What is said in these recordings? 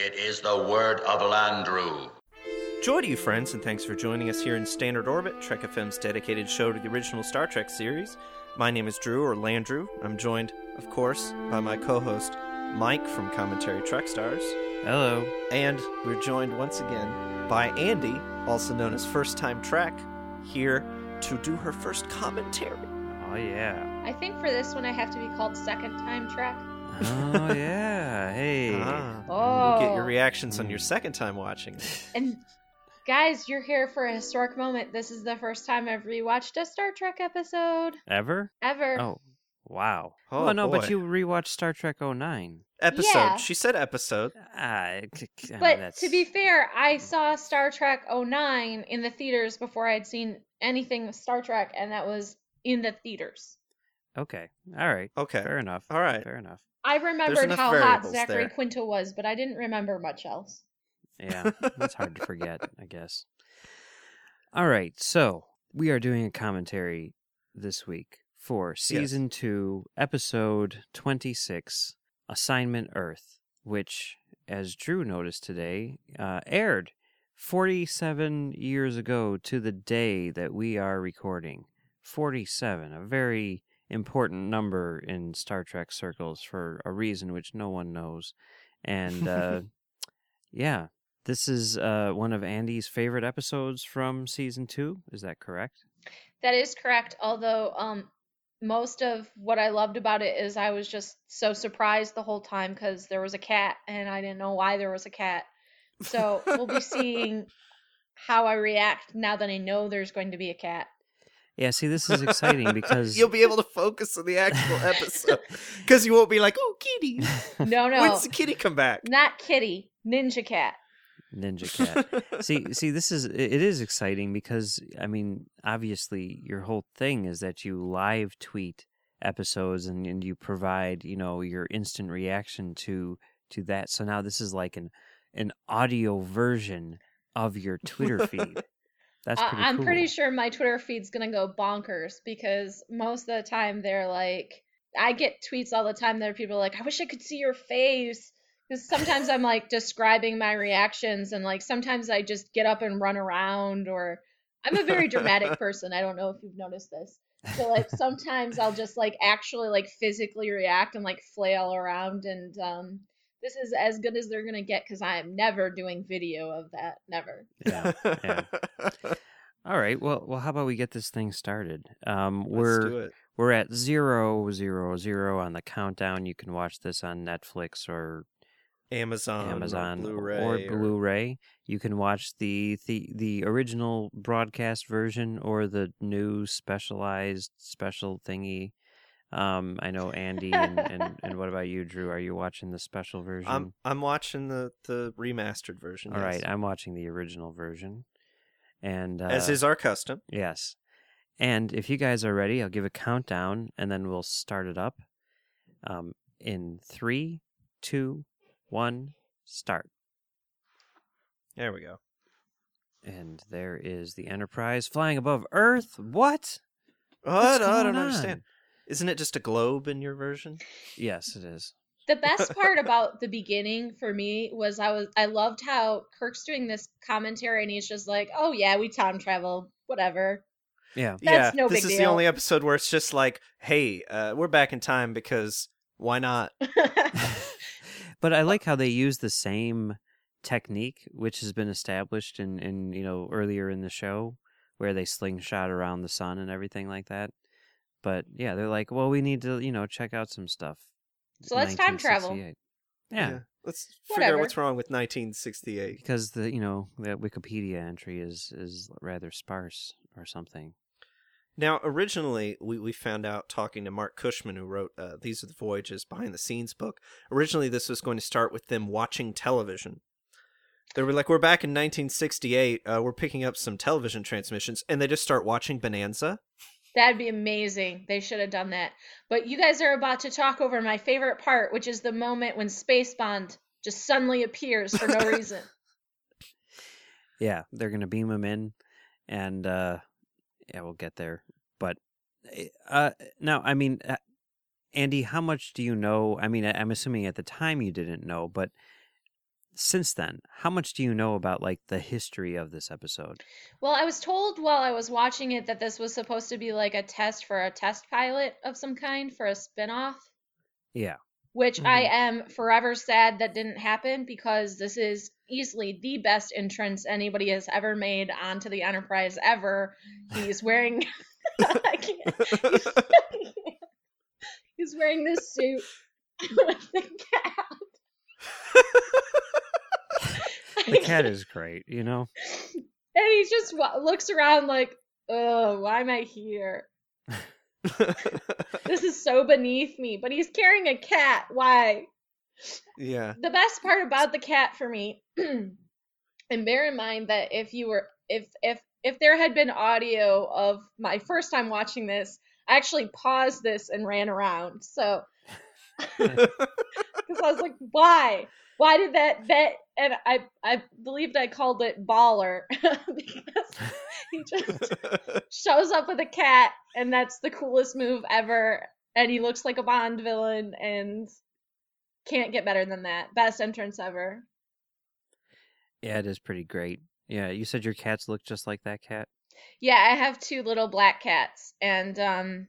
It is the word of Landru. Joy to you, friends, and thanks for joining us here in Standard Orbit, Trek FM's dedicated show to the original Star Trek series. My name is Drew, or Landrew. I'm joined, of course, by my co host, Mike from Commentary Trek Stars. Hello. And we're joined once again by Andi, also known as First Time Trek, here to do her first commentary. Oh yeah. I think for this one I have to be called second time track. Oh yeah. Hey. Ah, Oh. We'll get your reactions on your second time watching. it. And guys, you're here for a historic moment. This is the first time I've rewatched a Star Trek episode Ever? ever. Oh. Wow. Oh, well, no, boy. but you rewatched Star Trek 09. Episode. Yeah. She said episode. Ah, c- c- ah, but that's... to be fair, I saw Star Trek 09 in the theaters before I'd seen anything Star Trek, and that was in the theaters. Okay. All right. Okay. Fair enough. All right. Fair enough. I remembered how hot Zachary there. Quinto was, but I didn't remember much else. Yeah. That's hard to forget, I guess. All right. So, we are doing a commentary this week for season 2, episode 26, Assignment Earth, which as Drew noticed today, uh, aired 47 years ago to the day that we are recording. 47, a very important number in Star Trek circles for a reason which no one knows. And uh, yeah, this is uh, one of Andi's favorite episodes from season two. Is that correct? That is correct. Although, um, most of what I loved about it is I was just so surprised the whole time because there was a cat and I didn't know why there was a cat. So we'll be seeing how I react now that I know there's going to be a cat. Yeah, see, this is exciting because You'll be able to focus on the actual episode because you won't be like, "Oh, kitty, No, no, when's the kitty come back?" not kitty, ninja cat. Ninja Cat. see, see, this is it it is exciting because I mean, obviously, your whole thing is that you live tweet episodes and, and you provide, you know, your instant reaction to to that. So now this is like an an audio version of your Twitter feed. Pretty I'm cool. pretty sure my Twitter feed's gonna go bonkers because most of the time they're like, I get tweets all the time that are people like, I wish I could see your face. Because sometimes I'm like describing my reactions, and like sometimes I just get up and run around, or I'm a very dramatic person. I don't know if you've noticed this. So like sometimes I'll just like actually like physically react and like flail around, and um, this is as good as they're gonna get because I am never doing video of that, never. Yeah. yeah. All right. Well, well, how about we get this thing started? Um, Let's we're do it. we're at zero zero zero on the countdown. You can watch this on Netflix or Amazon, Amazon or or Blu-ray, Blu-ray. You can watch the, the the original broadcast version or the new specialized special thingy. Um, I know Andi and, and, and what about you, Drew? Are you watching the special version? I'm I'm watching the the remastered version. All yes. right, I'm watching the original version. And uh, as is our custom. Yes. And if you guys are ready, I'll give a countdown and then we'll start it up. Um, in three, two, one, start. There we go. And there is the Enterprise flying above Earth. What? What? I don't on? understand. Isn't it just a globe in your version? Yes, it is. the best part about the beginning for me was I was I loved how Kirk's doing this commentary and he's just like, "Oh yeah, we time travel, whatever." Yeah. That's yeah, no this big is the only episode where it's just like, hey, uh, we're back in time because why not? But I like how they use the same technique, which has been established in, in you know earlier in the show, where they slingshot around the sun and everything like that. But yeah, they're like, well, we need to you know check out some stuff. So let's time travel. 1968. Yeah, Let's figure Whatever. out what's wrong with 1968. because the you know that Wikipedia entry is is rather sparse or something. Now, originally, we, we found out talking to Marc Cushman, who wrote uh, These Are the Voyages behind the scenes book. Originally, this was going to start with them watching television. They were like, We're back in 1968. Uh, we're picking up some television transmissions. And they just start watching Bonanza. That'd be amazing. They should have done that. But you guys are about to talk over my favorite part, which is the moment when Space Bond just suddenly appears for no reason. Yeah, they're gonna beam him in, and uh, yeah, we'll get there. But eh, uh, now, I mean, uh, Andi, how much do you know? I mean, I'm assuming at the time you didn't know, but since then, how much do you know about like the history of this episode? Well, I was told while I was watching it that this was supposed to be like a test for a test pilot of some kind for a spin-off, Yeah, which I mm-hmm. am forever sad that didn't happen because this is easily the best entrance anybody has ever made onto the Enterprise ever. He's wearing. He's wearing this suit with the cat. the cat is great. You know, and he just wa- looks around like, "Oh, why am I here? This is so beneath me." But he's carrying a cat. Why? yeah. The best part about the cat for me, and bear in mind that if you were, if if if there had been audio of my first time watching this, I actually paused this and ran around. So because I was like, why? Why did that that and I I believed I called it baller because he just shows up with a cat and that's the coolest move ever and he looks like a Bond villain and can't get better than that. Best entrance ever. yeah, it is pretty great. Yeah, you said your cats look just like that cat. Yeah, I have two little black cats and um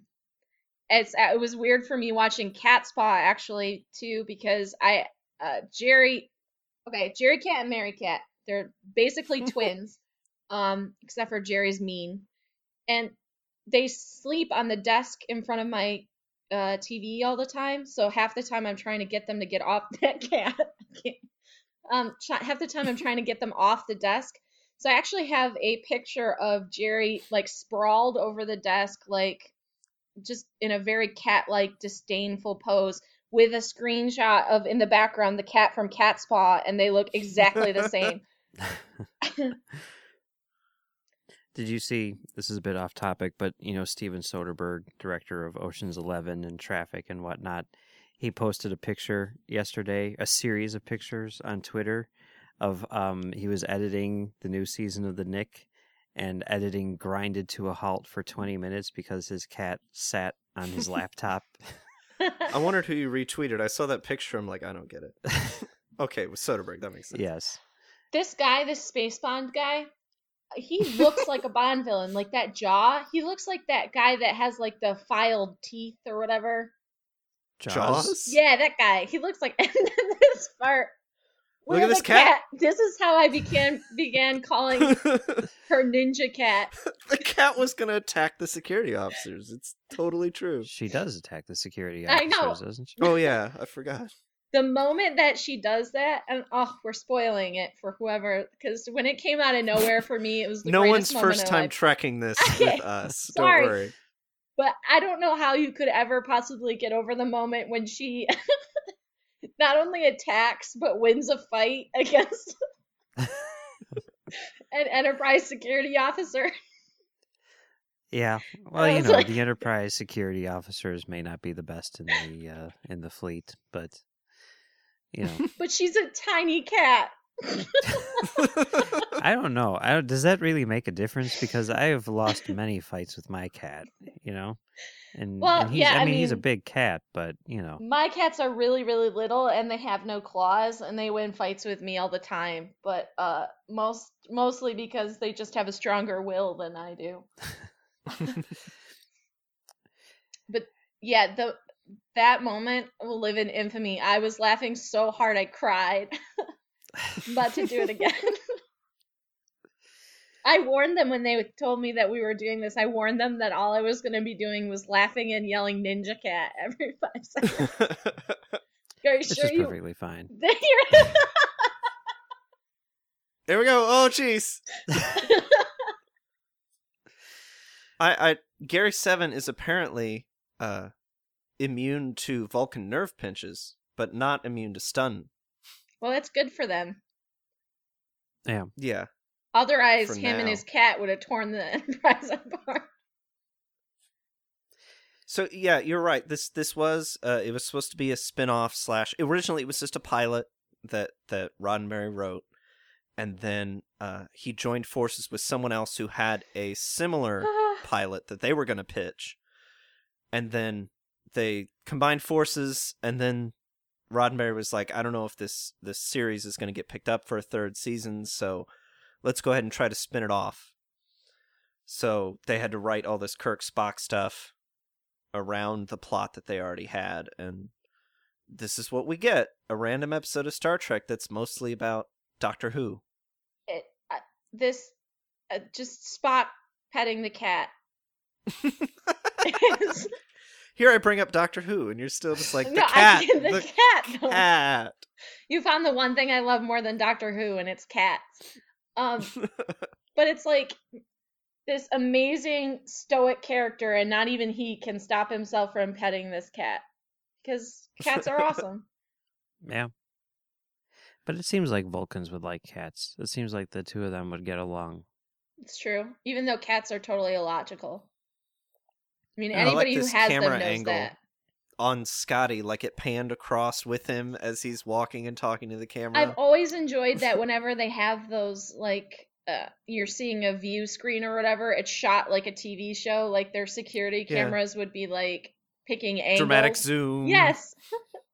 it's uh, it was weird for me watching Cat's Paw actually too because I uh Jerry okay, Jerry Cat and Mary Cat. They're basically twins. Um except for Jerry's mean. And they sleep on the desk in front of my uh TV all the time. So half the time I'm trying to get them to get off that cat. Um half the time I'm trying to get them off the desk. So I actually have a picture of Jerry like sprawled over the desk, like just in a very cat-like disdainful pose, with a screenshot of in the background the cat from Cat's Paw, and they look exactly the same. Did you see? This is a bit off topic, but you know Steven Soderbergh, director of Ocean's Eleven and Traffic and whatnot, he posted a picture yesterday, a series of pictures on Twitter of um he was editing the new season of The Knick and editing grinded to a halt for 20 minutes because his cat sat on his laptop. I wondered who you retweeted. I saw that picture. I'm like, I don't get it. okay, with Soderbergh, that makes sense. yes. this guy, this space Bond guy, he looks like a Bond villain. Like that jaw, he looks like that guy that has like the filed teeth or whatever. Jaws? Yeah, that guy. He looks like and then this part. Look where at this the cat. This is how I began began calling her ninja cat. The cat was going to attack the security officers. It's totally true. She does attack the security I officers, know. doesn't she? Oh, yeah, I forgot. The moment that she does that, and oh, we're spoiling it for whoever, because when it came out of nowhere for me, it was the No one's first time life. trekking this Okay, with us. sorry. Don't worry. but I don't know how you could ever possibly get over the moment when she not only attacks but wins a fight against an Enterprise security officer. Yeah. Well, you know, like- the enterprise security officers may not be the best in the uh, in the fleet, but you know, But she's a tiny cat. I don't know. I does that really make a difference? Because I have lost many fights with my cat. You know, and, Well, and he's, yeah, I I mean, he's a big cat, but you know, My cats are really, really little and they have no claws and they win fights with me all the time. But uh most mostly because they just have a stronger will than I do. but yeah, the that moment will live in infamy. I was laughing so hard I cried. About to do it again. I warned them when they told me that we were doing this. I warned them that all I was going to be doing was laughing and yelling "Ninja Cat" every five seconds. Are you which sure is you? perfectly fine. There we go. Oh, jeez. I, I Gary Seven is apparently uh immune to Vulcan nerve pinches, but not immune to stun. Well, that's good for them. Yeah. Yeah. Otherwise, For him and his cat would have torn the Enterprise apart. So yeah, you're right. This this was uh it was supposed to be a spin-off slash originally it was just a pilot that that Roddenberry wrote. And then uh he joined forces with someone else who had a similar pilot that they were going to pitch. And then they combined forces and then Roddenberry was like, I don't know if this this series is going to get picked up for a third season, so let's go ahead and try to spin it off. So they had to write all this Kirk Spock stuff around the plot that they already had and this is what we get a random episode of Star Trek that's mostly about Doctor Who. it, uh, this uh, just Spock petting the cat. Here I bring up Doctor Who and you're still just like the no, cat. I, the, the cat. cat. You found the one thing I love more than Doctor Who, and it's cats. Um, but it's like this amazing stoic character, and not even he can stop himself from petting this cat because cats are awesome. Yeah. But it seems like Vulcans would like cats. It seems like the two of them would get along. It's true, even though cats are totally illogical. I mean, I like anybody who this has them camera knows angle. that. on Scotty, like it panned across with him as he's walking and talking to the camera. I've always enjoyed that whenever they have those like uh, you're seeing a view screen or whatever, it's shot like a TV show. Like their security Yeah. cameras would be like picking angles. Dramatic zoom. Yes.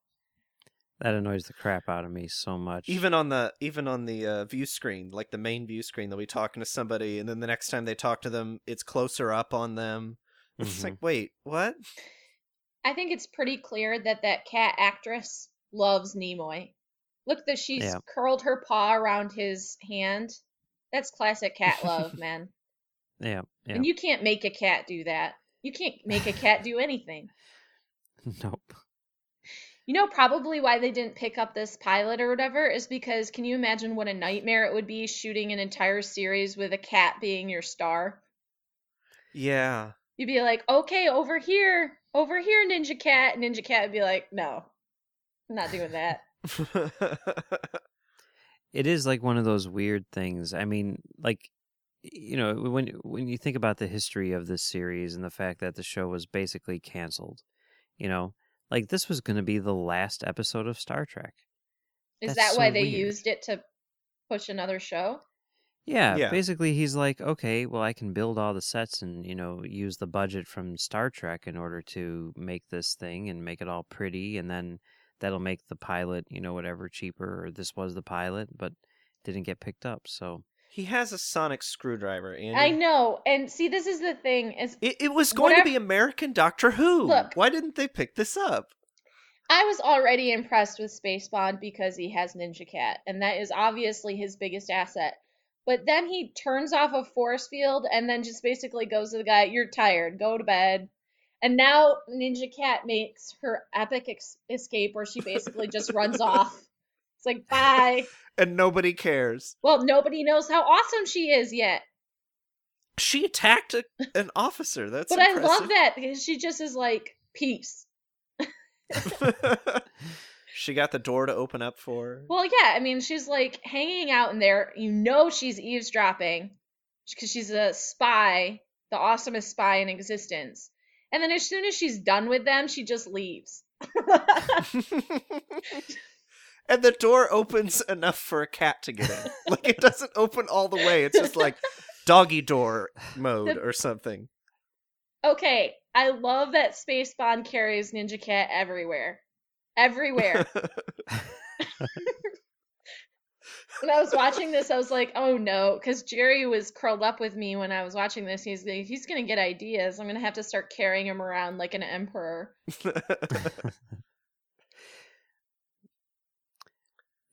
That annoys the crap out of me so much. Even on the even on the uh, view screen, like the main view screen, they'll be talking to somebody, and then the next time they talk to them, it's closer up on them. It's Mhm. like, wait, what? I think it's pretty clear that that cat actress loves Nimoy. Look that she's Yeah. curled her paw around his hand. That's classic cat love, man. yeah, yeah. And you can't make a cat do that. You can't make a cat do anything. nope. You know, probably why they didn't pick up this pilot or whatever is because can you imagine what a nightmare it would be shooting an entire series with a cat being your star? Yeah. You'd be like, okay, over here, over here, Ninja Cat. Ninja Cat would be like, no, I'm not doing that. It is like one of those weird things. I mean, like you know, when when you think about the history of this series and the fact that the show was basically canceled, you know, like this was going to be the last episode of Star Trek. Is That's that why so they weird. used it to push another show? Yeah, Yeah. basically he's like, okay, well I can build all the sets and, you know, use the budget from Star Trek in order to make this thing and make it all pretty and then that'll make the pilot, you know, whatever cheaper or this was the pilot, but didn't get picked up. So, he has a sonic screwdriver, Andi. I know. And see, this is the thing is It, it was going Whatever- to be American Doctor Who. Look. Why didn't they pick this up? I was already impressed with Space Bond because he has Ninja Cat, and that is obviously his biggest asset. But then he turns off a force field and then just basically goes to the guy, You're tired, go to bed. And now Ninja Cat makes her epic ex- escape where she basically just runs off. It's like, bye. And nobody cares. Well, nobody knows how awesome she is yet. She attacked a, an officer. That's but I impressive. love that because she just is like, Peace. she got the door to open up for her. Well, yeah, I mean, she's like hanging out in there. You know she's eavesdropping because she's a spy, the awesomest spy in existence. And then as soon as she's done with them, she just leaves. and the door opens enough for a cat to get in. like it doesn't open all the way. It's just like doggy door mode The- or something. okay, I love that Space Bond carries Ninja Cat everywhere. Everywhere. when I was watching this, I was like, oh no, because Jerry was curled up with me when I was watching this. He's he's gonna get ideas. I'm gonna have to start carrying him around like an emperor.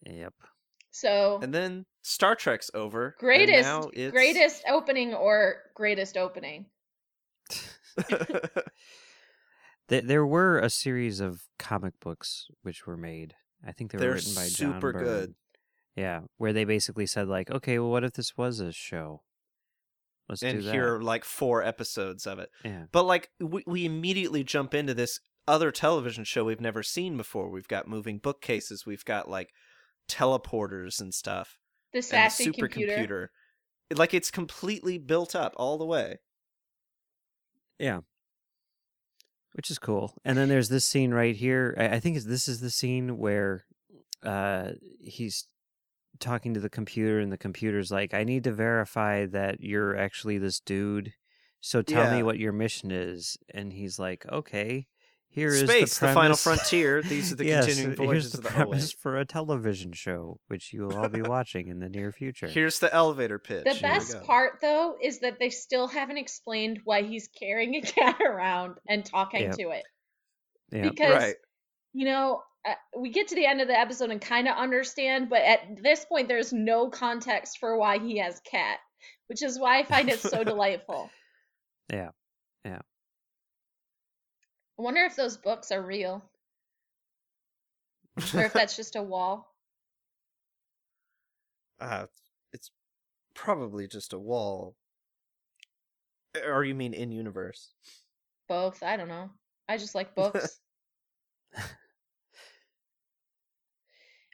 yep. So and then Star Trek's over. and greatest now it's... greatest opening or greatest opening. There, there were a series of comic books which were made. I think they were They're written by John super Byrne. good. Yeah, where they basically said like, okay, well, what if this was a show? Let's and do that. hear like four episodes of it. yeah. But like we, we immediately jump into this other television show we've never seen before. We've got moving bookcases, we've got like teleporters and stuff. The and sassy supercomputer. computer. Like it's completely built up all the way. Yeah. Which is cool. And then there's this scene right here. I, I think it's- this is the scene where uh, he's talking to the computer, and the computer's like, I need to verify that you're actually this dude. So tell Yeah. me what your mission is. And he's like, okay, here is Space, the, the, final frontier. These are the Yes, continuing here's voyages the of the premise OA. for a television show, which you will all be watching in the near future. Here's the elevator pitch. The Here best part, though, is that they still haven't explained why he's carrying a cat around and talking Yep. to it. yeah. Because, Right. you know, uh, we get to the end of the episode and kind of understand, but at this point, there's no context for why he has cat, which is why I find it so delightful. Yeah. Yeah. I wonder if those books are real or if that's just a wall. uh, it's probably just a wall. Or you mean in universe? Both. I don't know. I just like books.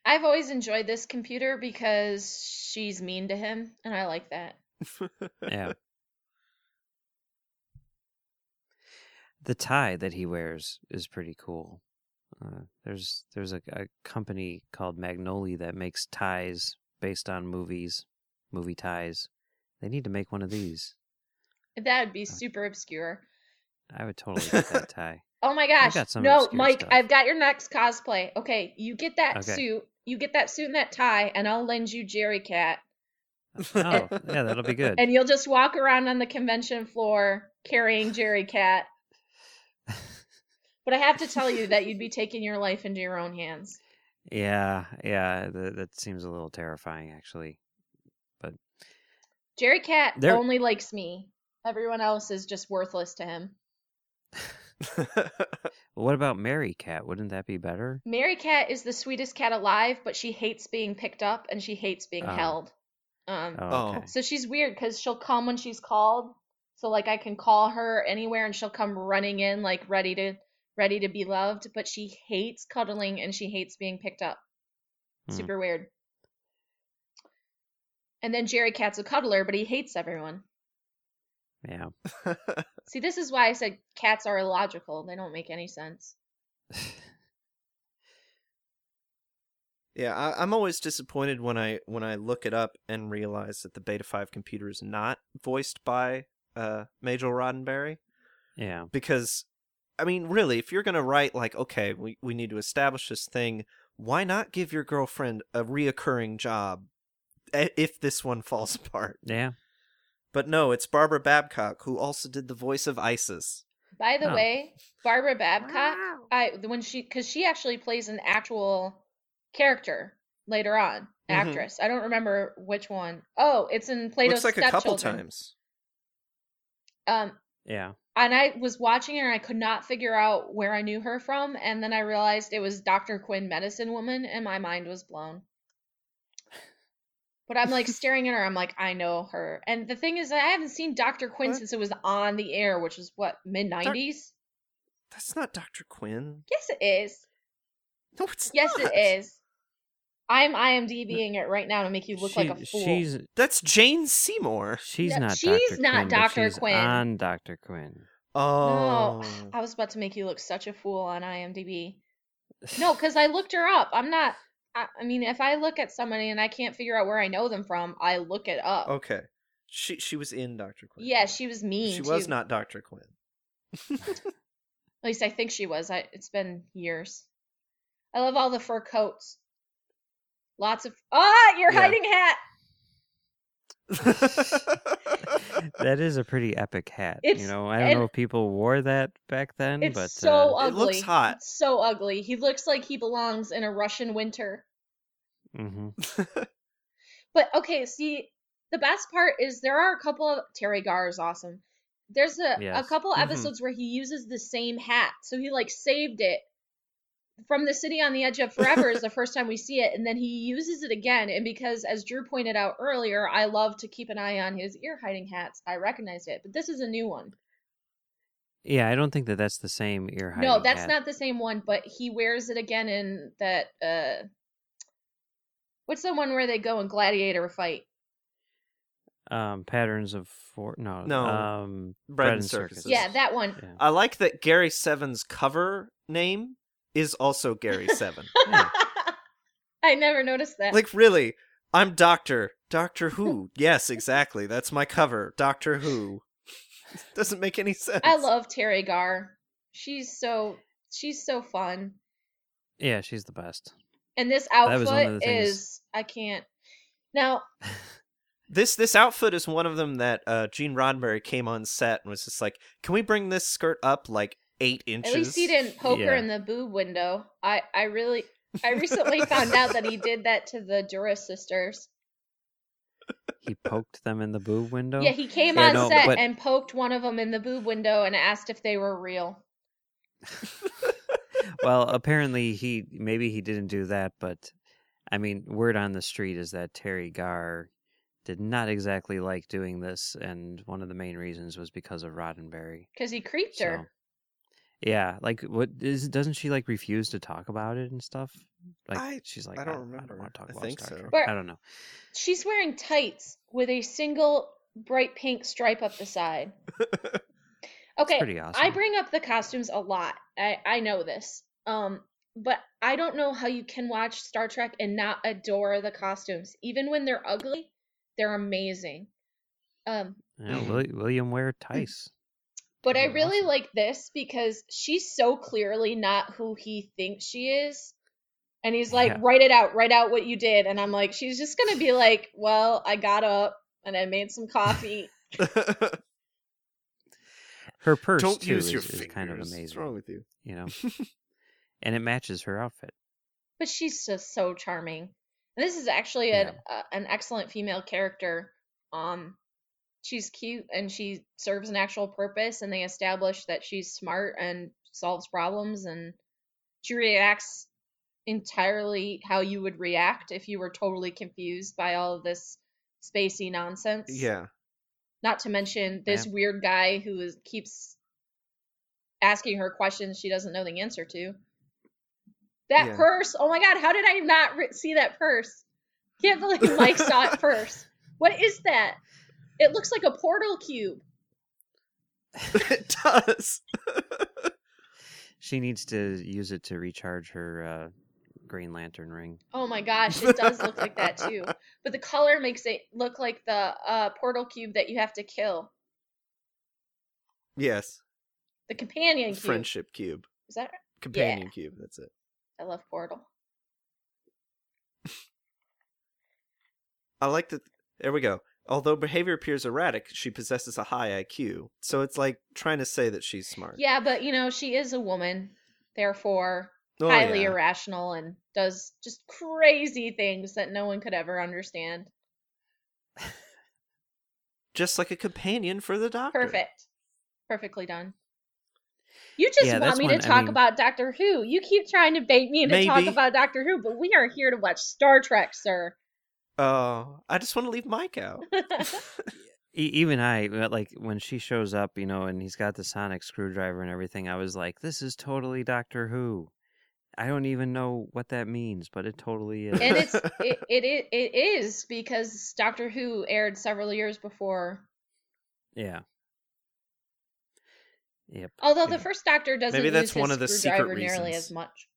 I've always enjoyed this computer because she's mean to him, and I like that. Yeah. The tie that he wears is pretty cool. Uh, there's there's a, a company called Magnolia that makes ties based on movies, movie ties. They need to make one of these. That would be super obscure. I would totally get that tie. Oh my gosh. no, Mike, stuff. I've got your next cosplay. Okay, you get that Okay. suit. You get that suit and that tie, and I'll lend you Jerry Cat. Oh, yeah, that'll be good. And you'll just walk around on the convention floor carrying Jerry Cat. But I have to tell you that you'd be taking your life into your own hands. Yeah, yeah, that, that seems a little terrifying, actually. But Jerry Cat There- only likes me. Everyone else is just worthless to him. Well, what about Mary Cat? Wouldn't that be better? Mary Cat is the sweetest cat alive, but she hates being picked up and she hates being Oh. held. Um, Oh, Oh. okay. So she's weird because she'll come when she's called. So like I can call her anywhere and she'll come running in like ready to ready to be loved, but she hates cuddling and she hates being picked up. Hmm. Super weird. And then Jerry Cat's a cuddler, but he hates everyone. Yeah. See, this is why I said cats are illogical. They don't make any sense. Yeah, I, I'm always disappointed when I when I look it up and realize that the Beta Five computer is not voiced by uh, Majel Roddenberry. Yeah. Because, I mean, really, if you're gonna write like, okay, we we need to establish this thing, why not give your girlfriend a reoccurring job if this one falls apart? Yeah. But no, it's Barbara Babcock who also did the voice of Isis. By the Oh. way, Barbara Babcock, I when she because she actually plays an actual character later on, Mhm. actress. I don't remember which one. Oh, it's in Plato's Looks like a couple Stepchildren. times. Um, Yeah. And I was watching her and I could not figure out where I knew her from, and then I realized it was Dr. Quinn, Medicine Woman, and my mind was blown. But I'm like staring at her. I'm like, I know her. And the thing is, I haven't seen Dr. Quinn What? since it was on the air, which was what mid '90s. That's not Dr. Quinn. Yes, it is. No, it's Yes, not. it is. I'm IMDBing it right now to make you look like a fool. She's That's Jane Seymour. she's No, not she's Dr. not Quinn, Dr. she's Quinn. on Dr. Quinn. Oh. No, I was about to make you look such a fool on IMDb. No, because I looked her up. I'm not. I, I mean, if I look at somebody and I can't figure out where I know them from, I look it up. Okay. She she was in Dr. Quinn. Yeah, she was mean. She was not Dr. Quinn. At least I think she was. I, it's been years. I love all the fur coats. Lots of. Ah, your Yeah. hiding hat. that is a pretty epic hat. It's- you know, I don't know if people wore that back then, It's but so uh, It ugly. looks hot. It's so ugly. He looks like he belongs in a Russian winter. Mm-hmm. But okay, see, the best part is there are a couple of Teri Garr is awesome. There's a, a Yes. couple Mhm. episodes where he uses the same hat, so he like saved it from the city on the edge of forever is the first time we see it and then he uses it again and because as drew pointed out earlier i love to keep an eye on his ear hiding hats i recognized it but this is a new one Yeah, I don't think that that's the same ear hiding no that's hat. not the same one but he wears it again in that uh what's the one where they go in gladiator fight um Patterns of Force. No, No, Um, Bread bread, and and Circuses. circuses. yeah that one Yeah. I like that Gary Seven's cover name is also Gary Seven. Yeah. i never noticed that like really, I'm Doctor Doctor Who. Yes, exactly. That's my cover, Doctor Who. Doesn't make any sense. i love Teri Garr she's so she's so fun yeah, she's the best. and this was one of outfit is i can't now This this outfit is one of them that uh, Gene Roddenberry came on set and was just like, "Can we bring this skirt up like eight inches?" At least he didn't poke her in the boob window. I I really I recently found out that he did that to the Duras sisters. He poked them in the boob window. Yeah, he came Yeah, on no, set but- and poked one of them in the boob window and asked if they were real. well, apparently he maybe he didn't do that, but I mean, word on the street is that Teri Garr did not exactly like doing this, and one of the main reasons was because of Roddenberry. Because he creeped So, her. Yeah, like what is? Doesn't she like refuse to talk about it and stuff? Like I- she's like, I I don't don't, I don't want to talk I about think Star so. Trek. I don't know. She's wearing tights with a single bright pink stripe up the side. Okay, pretty I bring up the costumes a lot. I I know this. Um, but I don't know how you can watch Star Trek and not adore the costumes, even when they're ugly. They're amazing. Um, Yeah, William, William Ware Theiss. But I really awesome. like this because she's so clearly not who he thinks she is. And he's like, Yeah. write it out, write out what you did. And I'm like, she's just gonna be like, Well, I got up and I made some coffee. Her purse Don't too use is, your is kind of amazing. What's wrong with you? You know, and it matches her outfit. but she's just so charming. And this is actually an uh, an excellent female character. Um, she's cute and she serves an actual purpose, and they establish that she's smart and solves problems, and she reacts entirely how you would react if you were totally confused by all of this spacey nonsense. Yeah. Not to mention this Yeah. weird guy who is, keeps asking her questions she doesn't know the answer to. That Yeah. purse! Oh my god, how did I not re- see that purse? Can't believe Mike saw it first. What is that? It looks like a portal cube. it does. She needs to use it to recharge her uh, Green Lantern ring. Oh my gosh, it does look like that too. But the color makes it look like the uh, portal cube that you have to kill. yes. The companion cube. Friendship cube. Is that right? Companion cube. That's it. I love Portal. I like that. There we go. Although behavior appears erratic, she possesses a high IQ. So it's like trying to say that she's smart. Yeah, but you know, she is a woman, therefore Oh, highly yeah. irrational and does just crazy things that no one could ever understand. Just like a companion for the doctor. Perfect. Perfectly done. You just Yeah, want me to I talk mean- about Doctor Who. You keep trying to bait me into talk about Doctor Who, but we are here to watch Star Trek, sir. Oh, I just want to leave Mike out. E- even I, uh, like when she shows up, you know, and he's got the sonic screwdriver and everything, I was like, "This is totally Doctor Who." I don't even know what that means, but it totally is. and it's it, it it it is because Doctor Who aired several years before. yeah. Yep. Although the first Doctor doesn't Maybe that's use his one of the secret screwdriver nearly reasons. as much.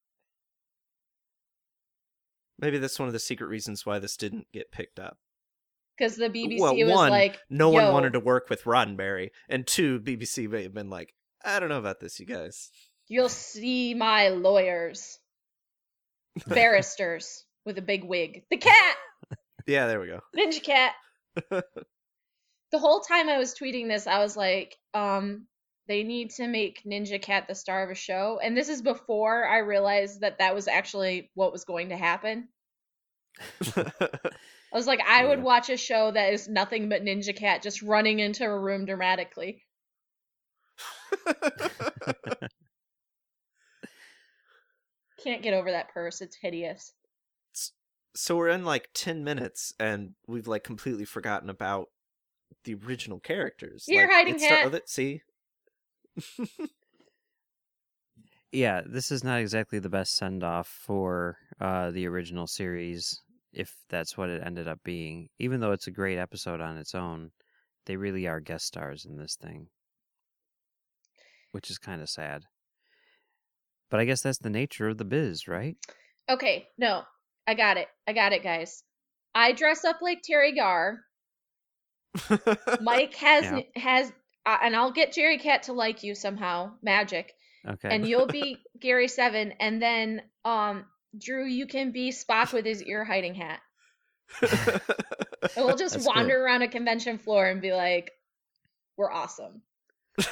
Maybe that's one of the secret reasons why this didn't get picked up. Because the BBC well, was one, like, no one "Yo, wanted to work with Roddenberry, and two, BBC may have been like, I don't know about this, you guys. You'll see my lawyers, barristers with a big wig. The cat, Yeah, there we go. Ninja Cat. the whole time I was tweeting this, I was like, um, they need to make Ninja Cat the star of a show. And this is before I realized that that was actually what was going to happen. I was like, I would watch a show that is nothing but Ninja Cat just running into a room dramatically. Can't get over that purse. It's hideous. So we're in like 10 minutes and we've like completely forgotten about the original characters. You're like, hiding hat. it, see? Yeah, this is not exactly the best send off for uh, the original series, if that's what it ended up being. Even though it's a great episode on its own, they really are guest stars in this thing, which is kind of sad. But I guess that's the nature of the biz, right? Okay, no, I got it. I got it, guys. I dress up like Teri Garr. Mike has Yeah. has, uh, and I'll get Jerry Cat to like you somehow, magic, Okay. and you'll be Gary Seven, and then um Drew, you can be Spock with his ear hiding hat, and we'll just That's wander good. around a convention floor and be like, "We're awesome."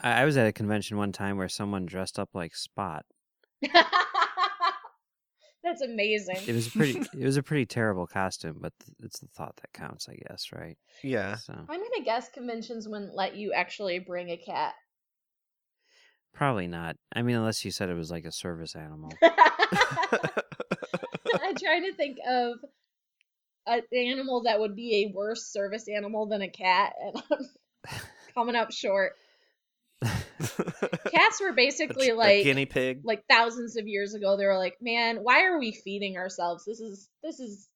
I I was at a convention one time where someone dressed up like Spot. That's amazing. It was pretty. it was a pretty terrible costume, but th- it's the thought that counts, I guess, right? yeah. So I'm gonna guess conventions wouldn't let you actually bring a cat. probably not. I mean, unless you said it was like a service animal. I'm trying to think of an animal that would be a worse service animal than a cat, and I'm coming up short. Cats were basically a like guinea pig. like thousands of years ago. They were like, "Man, why are we feeding ourselves? This is this is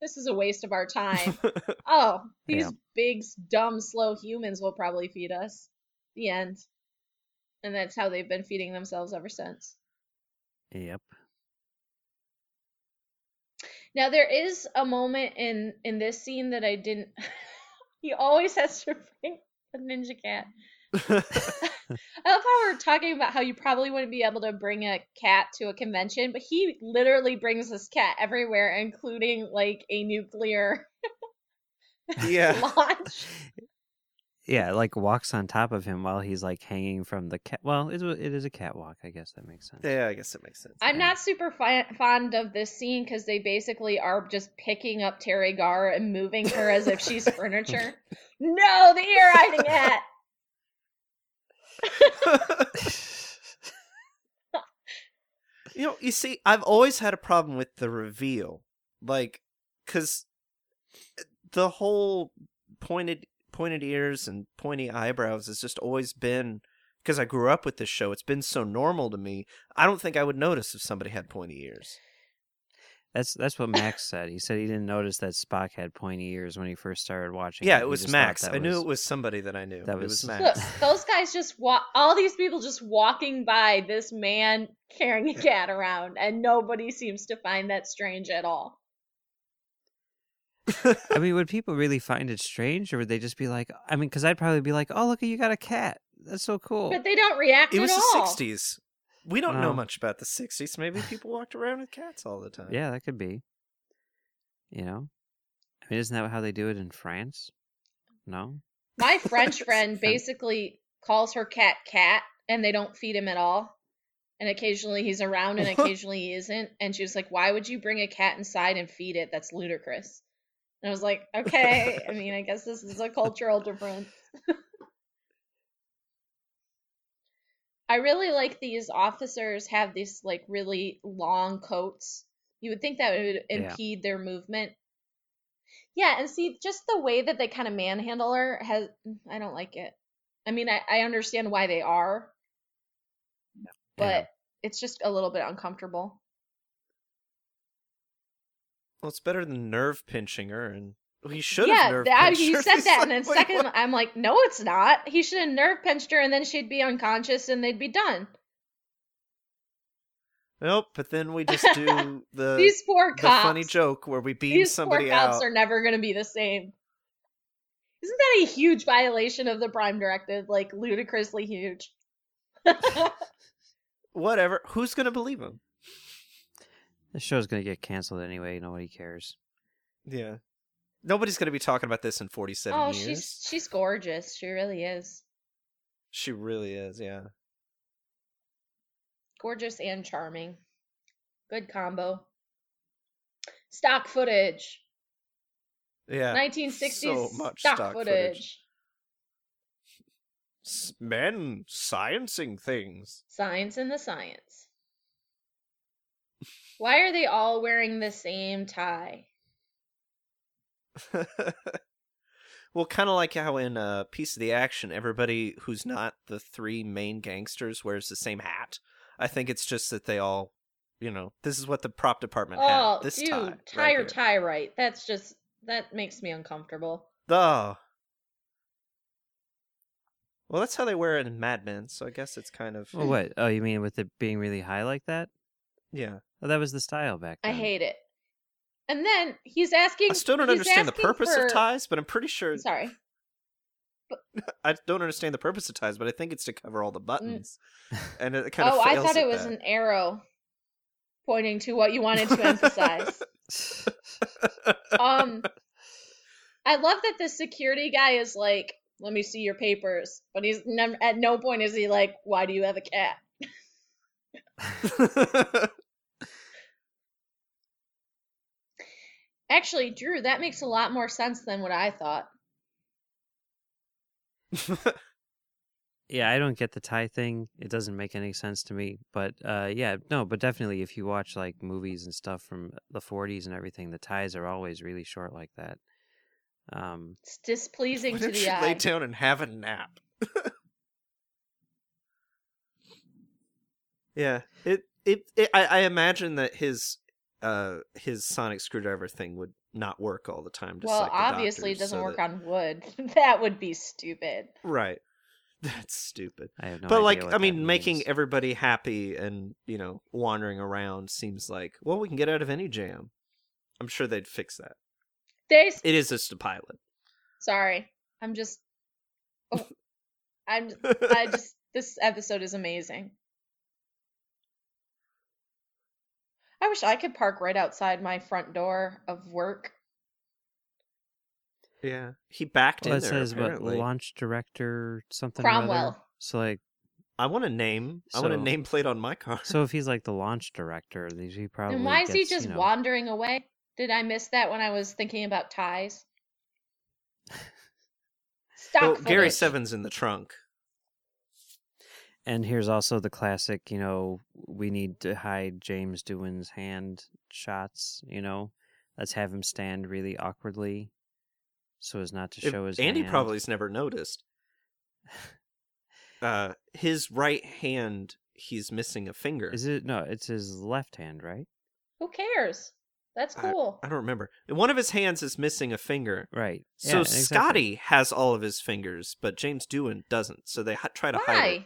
this is a waste of our time." oh, these Yeah. big, dumb, slow humans will probably feed us. The end. And that's how they've been feeding themselves ever since. Yep. Now there is a moment in in this scene that I didn't. he always has to bring a ninja cat. I love how we're talking about how you probably wouldn't be able to bring a cat to a convention, but he literally brings this cat everywhere, including like a nuclear yeah. launch. Yeah, like walks on top of him while he's like hanging from the cat. Well, it, it is a catwalk. I guess that makes sense. Yeah, I guess it makes sense. I'm not super fi- fond of this scene because they basically are just picking up Teri Garr and moving her as if she's furniture. No, the ear hiding hat. you know, you see, I've always had a problem with the reveal, like, because eh, the whole pointed pointed ears and pointy eyebrows has just always been because I grew up with this show. It's been so normal to me. I don't think I would notice if somebody had pointy ears. That's that's what Max said. He said he didn't notice that Spock had pointy ears when he first started watching. Yeah, He it was Max. that I knew it was somebody that I knew. that it was was- Look, Max. those guys just walk. All these people just walking by this man carrying a cat around, and nobody seems to find that strange at all. I mean, would people really find it strange, or would they just be like, I mean, because I'd probably be like, "Oh, look, you got a cat. That's so cool." But they don't react it at was all. the '60s. We don't know Oh. much about the '60s. Maybe people walked around with cats all the time. yeah, that could be. You know, I mean, isn't that how they do it in France? No. My French friend basically calls her cat cat, and they don't feed him at all. And occasionally he's around, and occasionally he isn't. And she was like, "Why would you bring a cat inside and feed it? That's ludicrous." And I was like, "Okay, I mean, I guess this is a cultural difference." I really like these officers have these like really long coats. You would think that would Yeah. impede their movement. Yeah, and see, just the way that they kind of manhandle her has I don't like it. I mean, I, I understand why they are, but Yeah. it's just a little bit uncomfortable. Well, it's better than nerve pinching her, and he should yeah, have nerve that, pinched you her. said He's that, like, and then "Wait, second, what?" I'm like, no, it's not. He should have nerve pinched her, and then she'd be unconscious, and they'd be done. Nope. But then we just do the These poor the cops. funny joke where we beam These somebody poor cops out. are never going to be the same. Isn't that a huge violation of the Prime Directive? Like ludicrously huge. Whatever. Who's gonna believe him? This show's gonna get canceled anyway. Nobody cares. Yeah. Nobody's gonna be talking about this in forty-seven oh, years. Oh, she's she's gorgeous. She really is. She really is. Yeah. Gorgeous and charming. Good combo. Stock footage. Yeah. 1960s So much stock, stock footage. footage. Men sciencing things. Science and the science. Why are they all wearing the same tie? well, kind of like how in uh, Piece of the Action, everybody who's not the three main gangsters wears the same hat. I think it's just that they all, you know, this is what the prop department Oh, had. This dude, tie, tie right or here. tie right. That's just that makes me uncomfortable. Oh. Well, that's how they wear it in Mad Men, so I guess it's kind of Well, what? Oh, you mean with it being really high like that? yeah. Well, that was the style back then. I hate it. And then he's asking. I still don't understand the purpose for- of ties, but I'm pretty sure Sorry. I don't understand the purpose of ties, but I think it's to cover all the buttons. And it kind of Mm. oh, I thought it was that. an arrow pointing to what you wanted to emphasize. um, I love that the security guy is like, "Let me see your papers," but he's never. At no point is he like, "Why do you have a cat?" Actually, Drew, that makes a lot more sense than what I thought. Yeah, I don't get the tie thing. It doesn't make any sense to me. But uh, yeah, no, but definitely if you watch like movies and stuff from the 40s and everything, the ties are always really short like that. Um, It's displeasing to the you eye. lay down and have a nap? yeah, it, it it I, I imagine that his uh his sonic screwdriver thing would not work all the time. Just well, like the obviously, it doesn't so work that- on wood. that would be stupid. right. That's stupid. I have no but idea like, what I that mean, making everybody happy and you know wandering around seems like well, we can get out of any jam. I'm sure they'd fix that. They s- It is just a pilot. Sorry, I'm just. Oh, I'm. I just. This episode is amazing. I wish I could park right outside my front door of work. Yeah, he backed Well, in it there. says what apparently. launch director something. or other. Cromwell. So like, I want a name. I want a So- nameplate on my car. so if he's like the launch director, he probably. and why is he just you know, wandering away? Did I miss that when I was thinking about ties? Stock well, Gary footage. Seven's in the trunk. And here's also the classic, you know, we need to hide James Doohan's hand shots, you know. Let's have him stand really awkwardly so as not to If- show his Andy hand. probably's never noticed. Uh, his right hand, he's missing a finger. Is it no, it's his left hand, right? Who cares? That's cool. I don't remember. One of his hands is missing a finger. Right. So Yeah, exactly. Scotty has all of his fingers, but James Doohan doesn't. So they ha- try to hide it.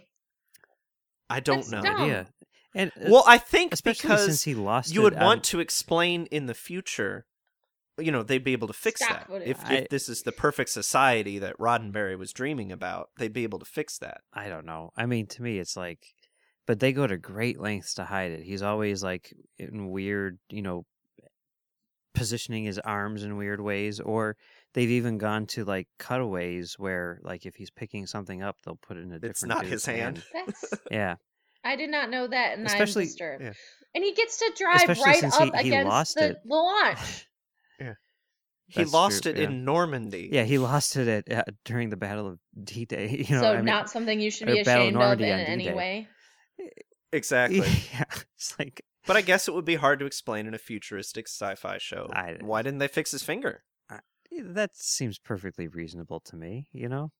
Why? I don't That's know. dumb. idea. And uh, Well, I think especially because since he lost you it would on- want to explain in the future you know they'd be able to fix Stock that footage. if, I- if this is the perfect society that roddenberry was dreaming about they'd be able to fix that I don't know. I mean, to me, it's like, but they go to great lengths to hide it. He's always like in weird, you know, positioning his arms in weird ways, or they've even gone to like cutaways where, like, if he's picking something up, they'll put it in a different. it's not his hand That's. Yeah, I did not know that, and Especially- I'm disturbed. yeah. And he gets to drive Especially right up he- he against lost the, it. the launch. Yeah he That's lost true, it yeah. in normandy yeah. He lost it at uh, during the Battle of D Day. You know, so I mean, not something you should or be Battle of ashamed of Normandy in on any D-Day. way. exactly Yeah, it's like but i guess it would be hard to explain in a futuristic sci-fi show I- why didn't they fix his finger that seems perfectly reasonable to me. You know,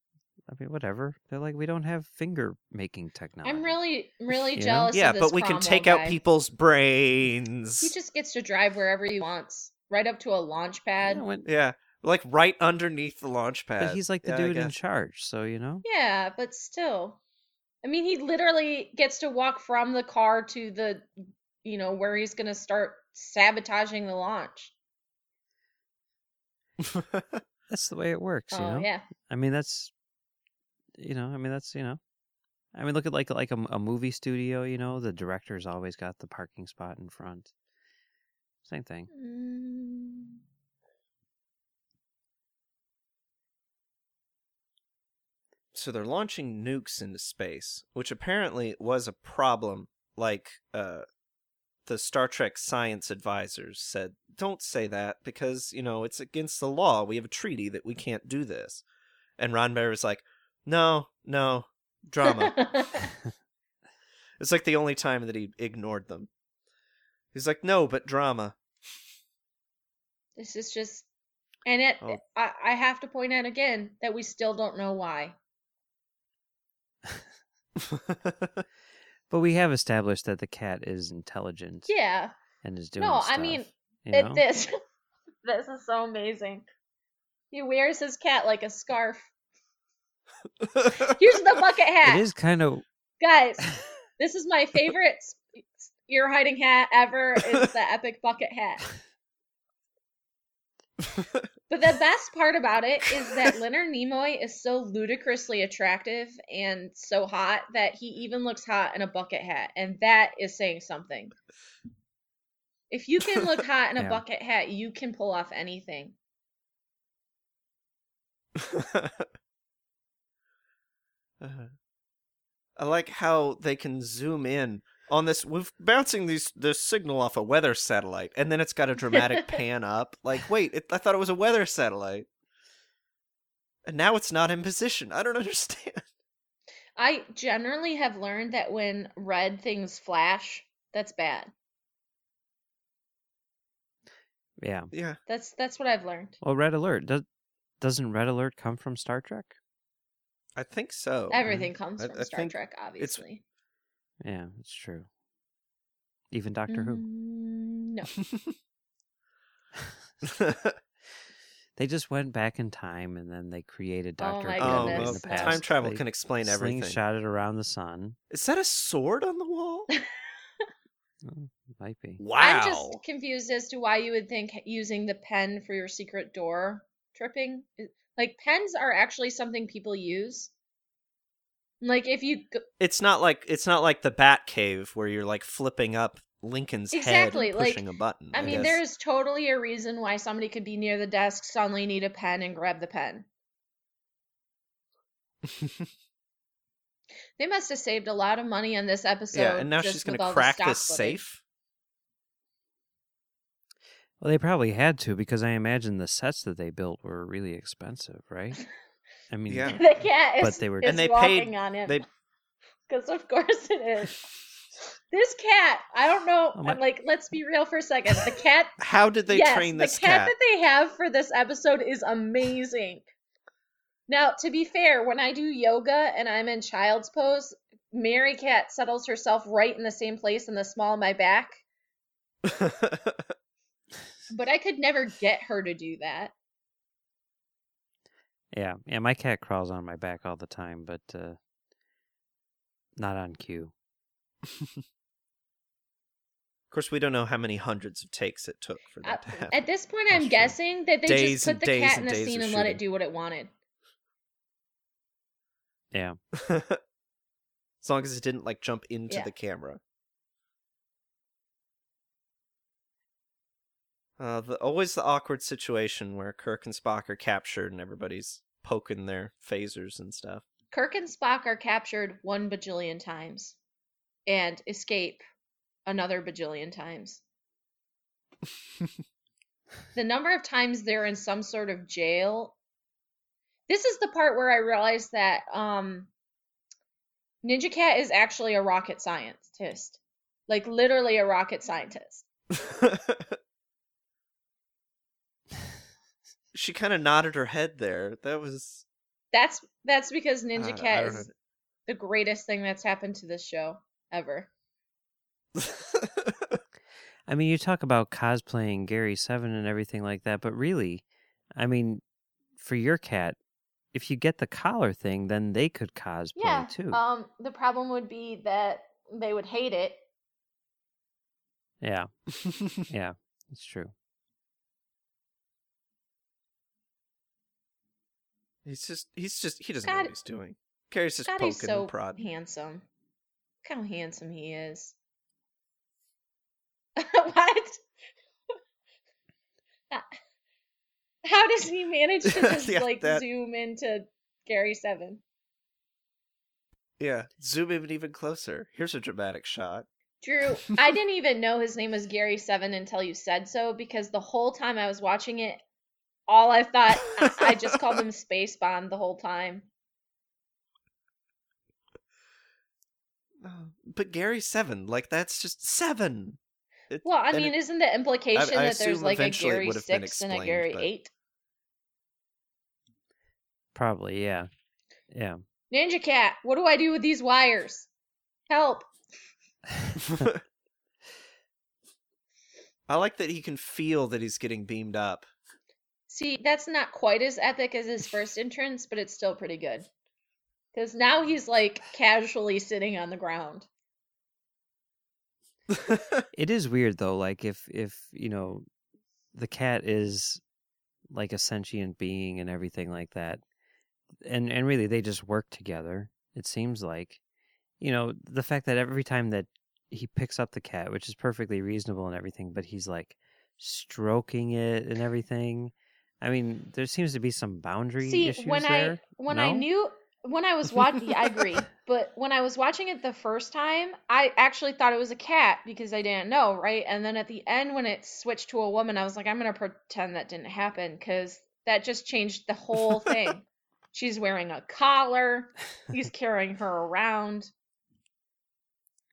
I mean, whatever. They're like, we don't have finger making technology. I'm really, really You know? jealous. yeah of this but we can take out people's brains He just gets to drive wherever he wants, right up to a launch pad. Yeah, when- yeah like right underneath the launch pad but he's like the Yeah, dude in charge, so you know. Yeah, but still. I mean, he literally gets to walk from the car to the, you know, where he's going to start sabotaging the launch. That's the way it works, you oh, know. yeah. I mean, that's, you know, I mean, that's you know, I mean, look at like like a, a movie studio. You know, the director's always got the parking spot in front. Same thing. Mm. so they're launching nukes into space, which apparently was a problem. Like uh, the Star Trek science advisors said, "Don't say that because you know it's against the law. We have a treaty that we can't do this." And Roddenberry was like, "No, no, drama. it's like the only time that he ignored them. He's like, no, but drama. this is just, and it. Oh. I, I have to point out again that we still don't know why. But we have established that the cat is intelligent Yeah. and is doing No, I mean, you It, know? this, this is so amazing. He wears his cat like a scarf. Here's the bucket hat, It is kind of guys. This is my favorite ear hiding hat ever. Is the epic bucket hat. But the best part about it is that Leonard Nimoy is so ludicrously attractive and so hot that he even looks hot in a bucket hat, and that is saying something. If you can look hot in a Yeah. bucket hat, you can pull off anything. uh-huh. I like how they can zoom in on this. We're bouncing these this signal off a weather satellite, and then it's got a dramatic pan up. Like, wait, it, I thought it was a weather satellite, and now it's not in position. I don't understand. I generally have learned that when red things flash, that's bad. yeah. Yeah, That's that's what I've learned. Well, Red Alert does doesn't Red Alert come from Star Trek? I think so. Everything mm-hmm. comes I- from I Star Trek, obviously. Yeah, it's true. Even Doctor Who. Mm, No. They just went back in time and then they created Oh Doctor Who oh, in the past. time travel They can explain everything. Slingshot it around the sun. Is that a sword on the wall? Oh, might be. Wow. I'm just confused as to why you would think using the pen for your secret door tripping. Like pens are actually something people use. Like if you go- it's not like it's not like the Bat Cave where you're like flipping up Lincoln's Exactly, head and like, pushing a button. I mean, guess. there is totally a reason why somebody could be near the desk, suddenly need a pen, and grab the pen. They must have saved a lot of money on this episode. yeah, and now she's gonna with crack this safe. Well, they probably had to because I imagine the sets that they built were really expensive, right? I mean, Yeah. the cat is, But they were- is And they walking paid- on him. They Because of course it is. This cat, I don't know. Oh my- I'm like, let's be real for a second. The cat, how did they yes, train this the cat, the cat? that they have for this episode is amazing. Now, to be fair, when I do yoga and I'm in child's pose, Mary Cat settles herself right in the same place in the small of my back. But I could never get her to do that. Yeah, yeah. My cat crawls on my back all the time, but uh, not on cue. of course, we don't know how many hundreds of takes it took for that Uh, to happen. At this point, That's I'm true. guessing that they Days just put the cat in the scene and let it do what it wanted. Yeah, as long as it didn't like jump into Yeah. the camera. Uh, the, always the awkward situation where Kirk and Spock are captured and everybody's poking their phasers and stuff. Kirk and Spock are captured one bajillion times and escape another bajillion times. the number of times they're in some sort of jail. This is the part where I realized that um, Ninja Cat is actually a rocket scientist. Like, literally a rocket scientist. she kind of nodded her head there. That was That's that's because Ninja I- I Cat don't is the greatest thing that's happened to this show ever. I mean, you talk about cosplaying Gary Seven and everything like that, but really, I mean, for your cat, if you get the collar thing, then they could cosplay yeah. too. Um, the problem would be that they would hate it. yeah, yeah, it's true. He's just he's just he doesn't know what he's doing. Gary's just God, poking he's so and prodding. handsome. Look how handsome he is. what? How does he manage to just Yeah, like that- zoom into Gary Seven? Yeah, zoom in even closer. Here's a dramatic shot. Drew, I didn't even know his name was Gary Seven until you said so because the whole time I was watching it, all I thought I, I just called him Space Bond the whole time. Oh, but Gary seven. Like that's just seven. It- Well, I and mean, it- isn't the implication I that there's like a Gary would have been six and a Gary but- eight? Probably, yeah. Yeah. Ninja Cat, what do I do with these wires? Help! I like that he can feel that he's getting beamed up. See, that's not quite as epic as his first entrance, but it's still pretty good. Because now he's like casually sitting on the ground. It is weird though, like if if, you know, the cat is like a sentient being and everything like that. And and really they just work together. It seems like you know, the fact that every time that he picks up the cat, which is perfectly reasonable and everything, but he's like stroking it and everything. I mean, there seems to be some boundary See, issues when there. I when I knew when I was watching, I agree. But when I was watching it the first time, I actually thought it was a cat because I didn't know, right? And then at the end, when it switched to a woman, I was like, I'm gonna pretend that didn't happen because that just changed the whole thing. She's wearing a collar. He's carrying her around.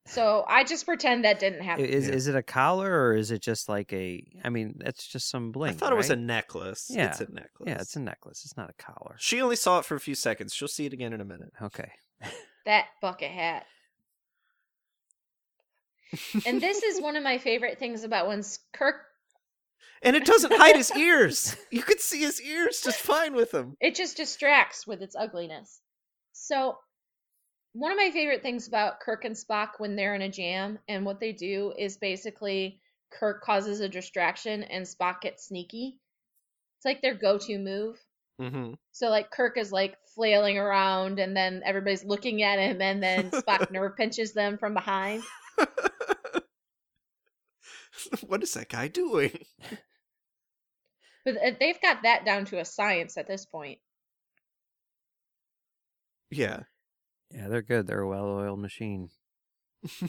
So I just pretend that didn't happen. Is Yeah. is it a collar or is it just like a? I mean, that's just some bling. I thought it was a right? necklace. Yeah. It's a necklace. Yeah, it's a necklace. It's not a collar. She only saw it for a few seconds. She'll see it again in a minute. Okay. that bucket hat. And this is one of my favorite things about when Kirk And it doesn't hide his ears. You could see his ears just fine with him. it just distracts with its ugliness. So, one of my favorite things about Kirk and Spock when they're in a jam and what they do is basically Kirk causes a distraction and Spock gets sneaky. It's like their go-to move. Mm-hmm. So like Kirk is like flailing around and then everybody's looking at him and then Spock nerve pinches them from behind. what is that guy doing? But uh, they've got that down to a science at this point. Yeah. Yeah, they're good. They're a well-oiled machine.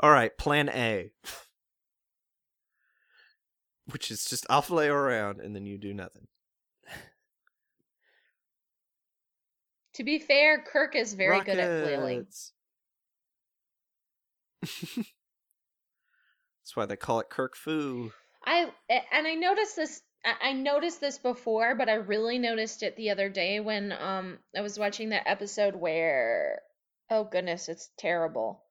All right, plan A. Which is just I'll flay around and then you do nothing. To be fair, Kirk is very good at flailing. Rockets. That's why they call it Kirk Fu. I and I noticed this. I- I noticed this before, but I really noticed it the other day when um I was watching that episode where oh goodness, it's terrible.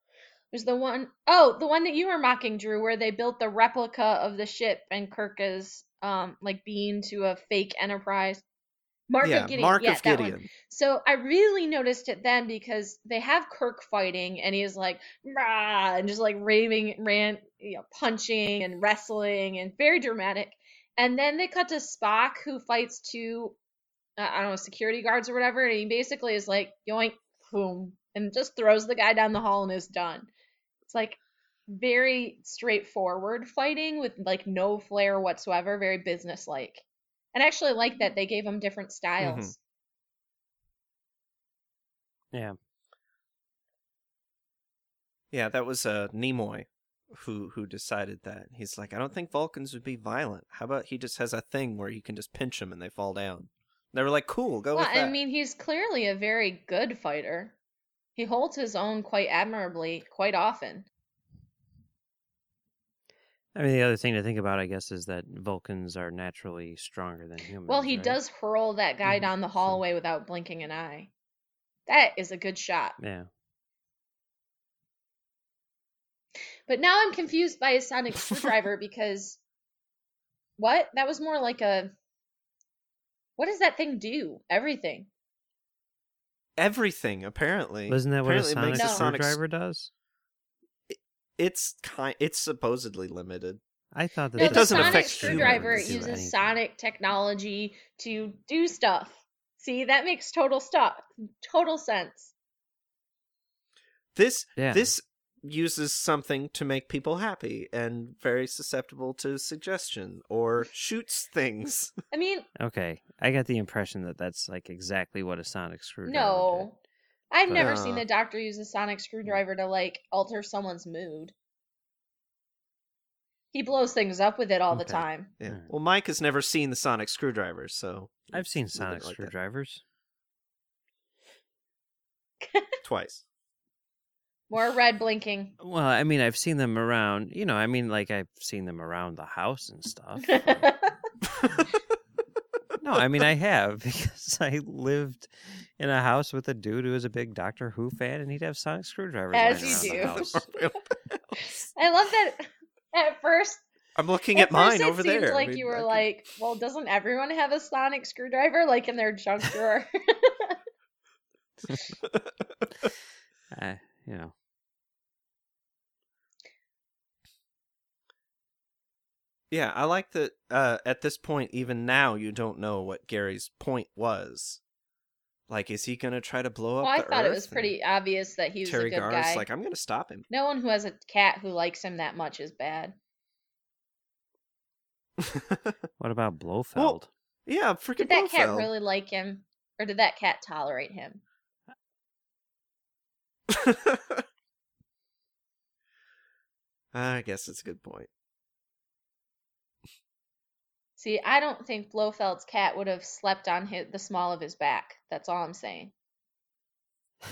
It was the one oh the one that you were mocking, Drew, where they built the replica of the ship and Kirk is um like being to a fake Enterprise. Mark yeah, of Gideon. Mark yeah, of that one. So I really noticed it then because they have Kirk fighting and he's like rah and just like raving, ran, you know, punching and wrestling and very dramatic. And then they cut to Spock who fights two, uh, I don't know, security guards or whatever, and he basically is like yoink, boom, and just throws the guy down the hall and is done. It's like very straightforward fighting with like no flair whatsoever, very businesslike. And I actually like that they gave him different styles. Yeah. Yeah, that was uh, Nimoy who who decided that. He's like, I don't think Vulcans would be violent. How about he just has a thing where you can just pinch them and they fall down? They were like, cool, go Well, with that. I mean, he's clearly a very good fighter. He holds his own quite admirably, quite often. I mean, the other thing to think about, I guess, is that Vulcans are naturally stronger than humans. Well, he right? does hurl that guy Mhm, down the so- hallway without blinking an eye. That is a good shot. Yeah. But now I'm confused by a sonic screwdriver because what? That was more like a What does that thing do? Everything. Everything, apparently. Wasn't that what a Apparently it sonic makes a sonic s- screwdriver does? It's kind. It's supposedly limited. I thought that No, It the the doesn't sonic affect screwdriver humans. uses anything. sonic technology to do stuff. See, that makes total stuff total sense. This Yeah. this uses something to make people happy and very susceptible to suggestion or shoots things. I mean, Okay, I got the impression that that's like exactly what a sonic screwdriver. No. I've But- never seen Uh. the doctor use a sonic screwdriver to like alter someone's mood. He blows things up with it all the time. Yeah. Well, Mike has never seen the sonic screwdriver, so. I've seen sonic bit like that. screwdrivers. twice. More red blinking. Well, I mean, I've seen them around. You know, I mean, like I've seen them around the house and stuff. no, I mean I have because I lived in a house with a dude who was a big Doctor Who fan, and he'd have sonic screwdrivers. As you do. I love that. At first, I'm looking at at, mine it over seemed there. I like mean, you were I could- like, well, doesn't everyone have a sonic screwdriver like in their junk drawer? Uh, you know, Yeah, I like that. Uh, at this point, even now, you don't know what Gary's point was. Like, is he gonna try to blow up? well, I the thought it Earth? was And pretty obvious that he was Teri a good Garr's guy. like, I'm gonna stop him. No one who has a cat who likes him that much is bad. what about Blofeld? yeah, freaking Did that cat Blofeld. really like him, or did that cat tolerate him? I guess it's a good point. See, I don't think Blofeld's cat would have slept on his, the small of his back. That's all I'm saying.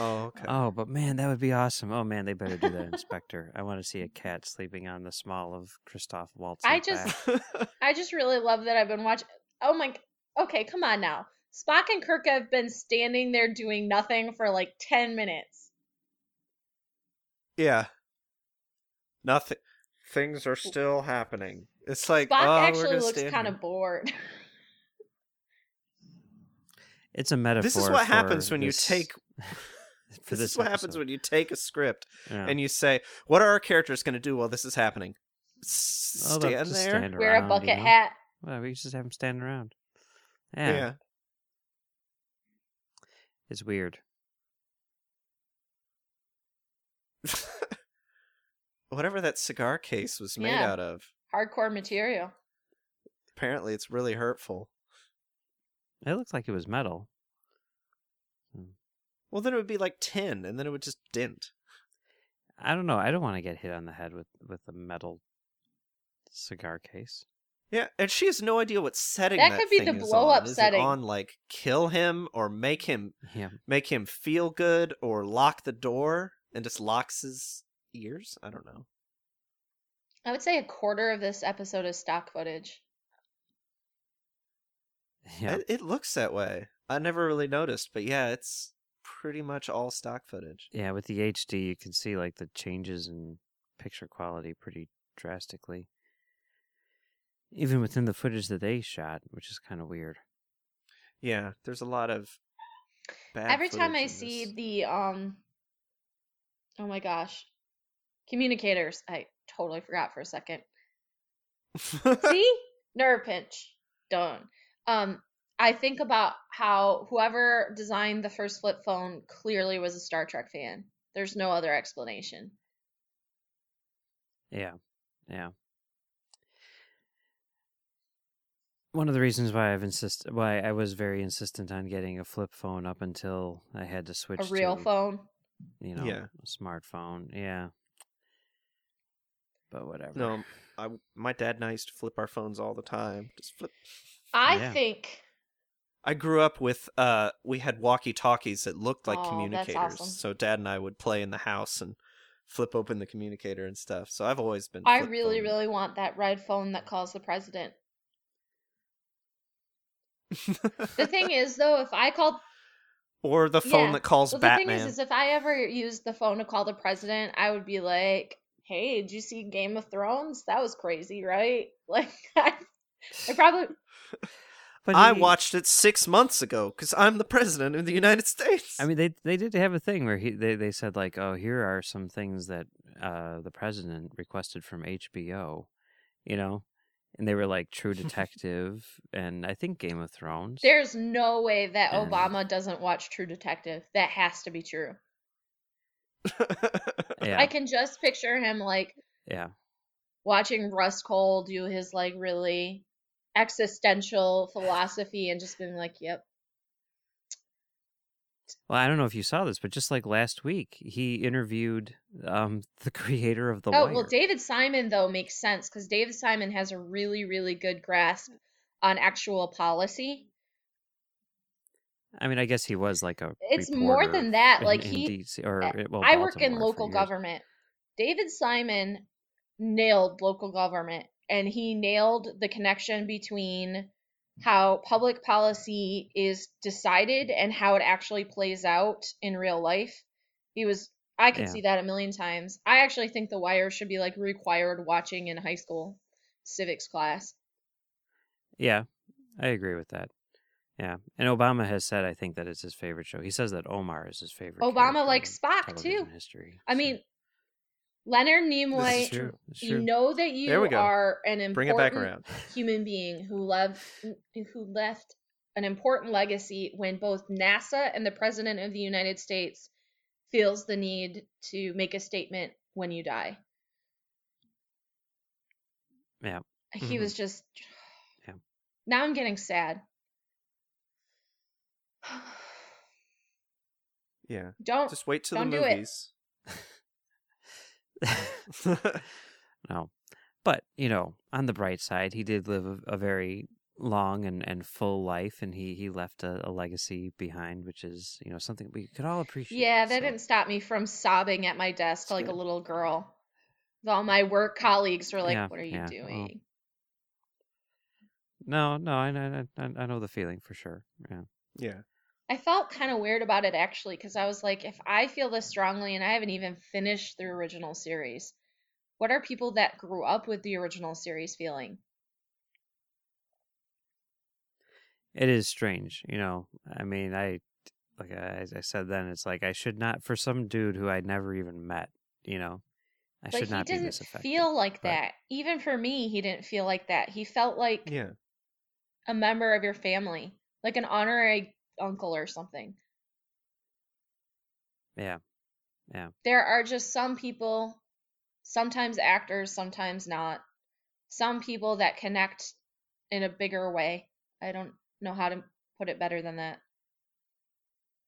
Oh, okay. Oh, but man, that would be awesome. Oh man, they better do that, in Spectre. I want to see a cat sleeping on the small of Christoph Waltz. I just- I just really love that I've been watching. Oh my. Okay, come on now. Spock and Kirk have been standing there doing nothing for like 10 minutes. yeah. Nothing. Things are still happening. It's like Spock oh, we're actually looks kind here. of bored. it's a metaphor. This is what happens for when you take. for This, is what happens when you take a script Yeah. and you say, "What are our characters going to do while this is happening?" S- Oh, stand there. stand Wear a around, you bucket know? hat. Well, we just have them standing around. Yeah. Yeah, it's weird. Whatever that cigar case was made Yeah. out of. Hardcore material. Apparently, it's really hurtful. It looked like it was metal. Hmm. Well, then it would be like tin, and then it would just dent. I don't know. I don't want to get hit on the head with with a metal cigar case. Yeah, and she has no idea what setting That that, could be the thing is blow-up on. Is setting. it on like kill him or make him Yeah, make him feel good or lock the door and just locks his ears? I don't know. I would say a quarter of this episode is stock footage. yeah. It, it looks that way. I never really noticed, but yeah, it's pretty much all stock footage. Yeah, with the HD, you can see like the changes in picture quality pretty drastically. Even within the footage that they shot, which is kind of weird. Yeah, there's a lot of bad. Every time I see this. the um oh my gosh. Communicators. I totally forgot for a second. See? Nerve pinch. Done. Um, I think about how whoever designed the first flip phone clearly was a Star Trek fan. There's no other explanation. Yeah, yeah. One of the reasons why I've insisted why I was very insistent on getting a flip phone up until I had to switch A real to, phone. you know, Yeah. a smartphone. Yeah. But whatever. no, I my dad and I used to flip our phones all the time. Just flip. I Yeah. think I grew up with uh we had walkie talkies that looked like Oh, communicators. awesome. So dad and I would play in the house and flip open the communicator and stuff. So I've always been I really, phone. really want that red phone that calls the president. The thing is, though, if I called or the phone Yeah. that calls Well, the Batman. thing is, is if I ever used the phone to call the president, I would be like, "Hey, did you see Game of Thrones? That was crazy, right?" Like, I, I probably But I he- watched it 6 months ago cuz I'm the president of the United States. I mean, they they did have a thing where he they, they said like, oh, here are some things that uh, the president requested from HBO, you know, and they were like True Detective and I think Game of Thrones. there's no way that And- Obama doesn't watch True Detective. That has to be true. Yeah, I can just picture him like yeah, watching Rust Cohle do his like really existential philosophy and just being like, "Yep, Well, I don't know if you saw this, but just like last week, he interviewed um, the creator of the. oh, Wire. well, David Simon, though, makes sense because David Simon has a really, really good grasp on actual policy. I mean, I guess he was like a. It's more than that, in- like, in he- DC or I- eh, well, I work in local government. David Simon nailed local government and he nailed the connection between how public policy is decided and how it actually plays out in real life. He was I can Yeah. see that a million times. I actually think The Wire should be like required watching in high school civics class. Yeah, I agree with that. Yeah, and Obama has said I think that it's his favorite show. He says that Omar is his favorite. Obama likes Spock, too. History. I so- mean, Leonard This Nimoy, true. You know that you are an Bring it back important around. human being who left who left an important legacy when both NASA and the President of the United States feels the need to make a statement when you die. Yeah. He Mhm. was just Yeah. Now I'm getting sad. Yeah. Don't Just wait till Don't the do it. movies. no, but you know, on the bright side, he did live a, a very long and, and full life, and he he left a, a legacy behind, which is you know something we could all appreciate. Yeah, that so- didn't stop me from sobbing at my desk It's like a little girl. All my work colleagues were like, Yeah, "What are you yeah, well, doing?" No, no, I, I I I know the feeling for sure. Yeah. yeah. I felt kind of weird about it actually because I was like, if I feel this strongly and I haven't even finished the original series, what are people that grew up with the original series feeling? It is strange, you know. I mean, I like I, as I said then, it's like I should not for some dude who I'd never even met, you know. I Like should not be this affected. feel like but- that. Even for me, he didn't feel like that. He felt like Yeah. a member of your family, like an honorary uncle or something. Yeah. Yeah. There are just some people, sometimes actors, sometimes not. Some people that connect in a bigger way. I don't know how to put it better than that.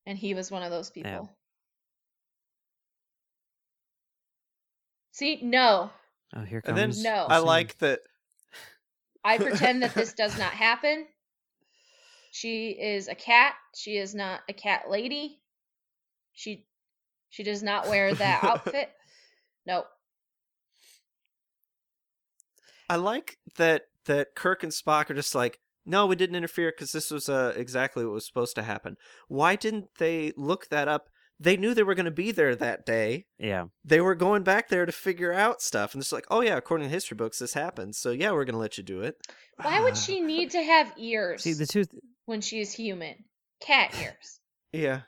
And he was one of those people. Yeah. See, no. Oh, here And then comes. No. I like that. I pretend that this does not happen. She is a cat. She is not a cat lady. She she does not wear that outfit. Nope. I like that that Kirk and Spock are just like, no, we didn't interfere because this was uh, exactly what was supposed to happen. Why didn't they look that up? They knew they were going to be there that day. Yeah. They were going back there to figure out stuff, and it's like, oh yeah, according to history books, this happened. So yeah, we're going to let you do it. Why would she need to have ears See, the two. Th- when she is human? Cat ears. Yeah.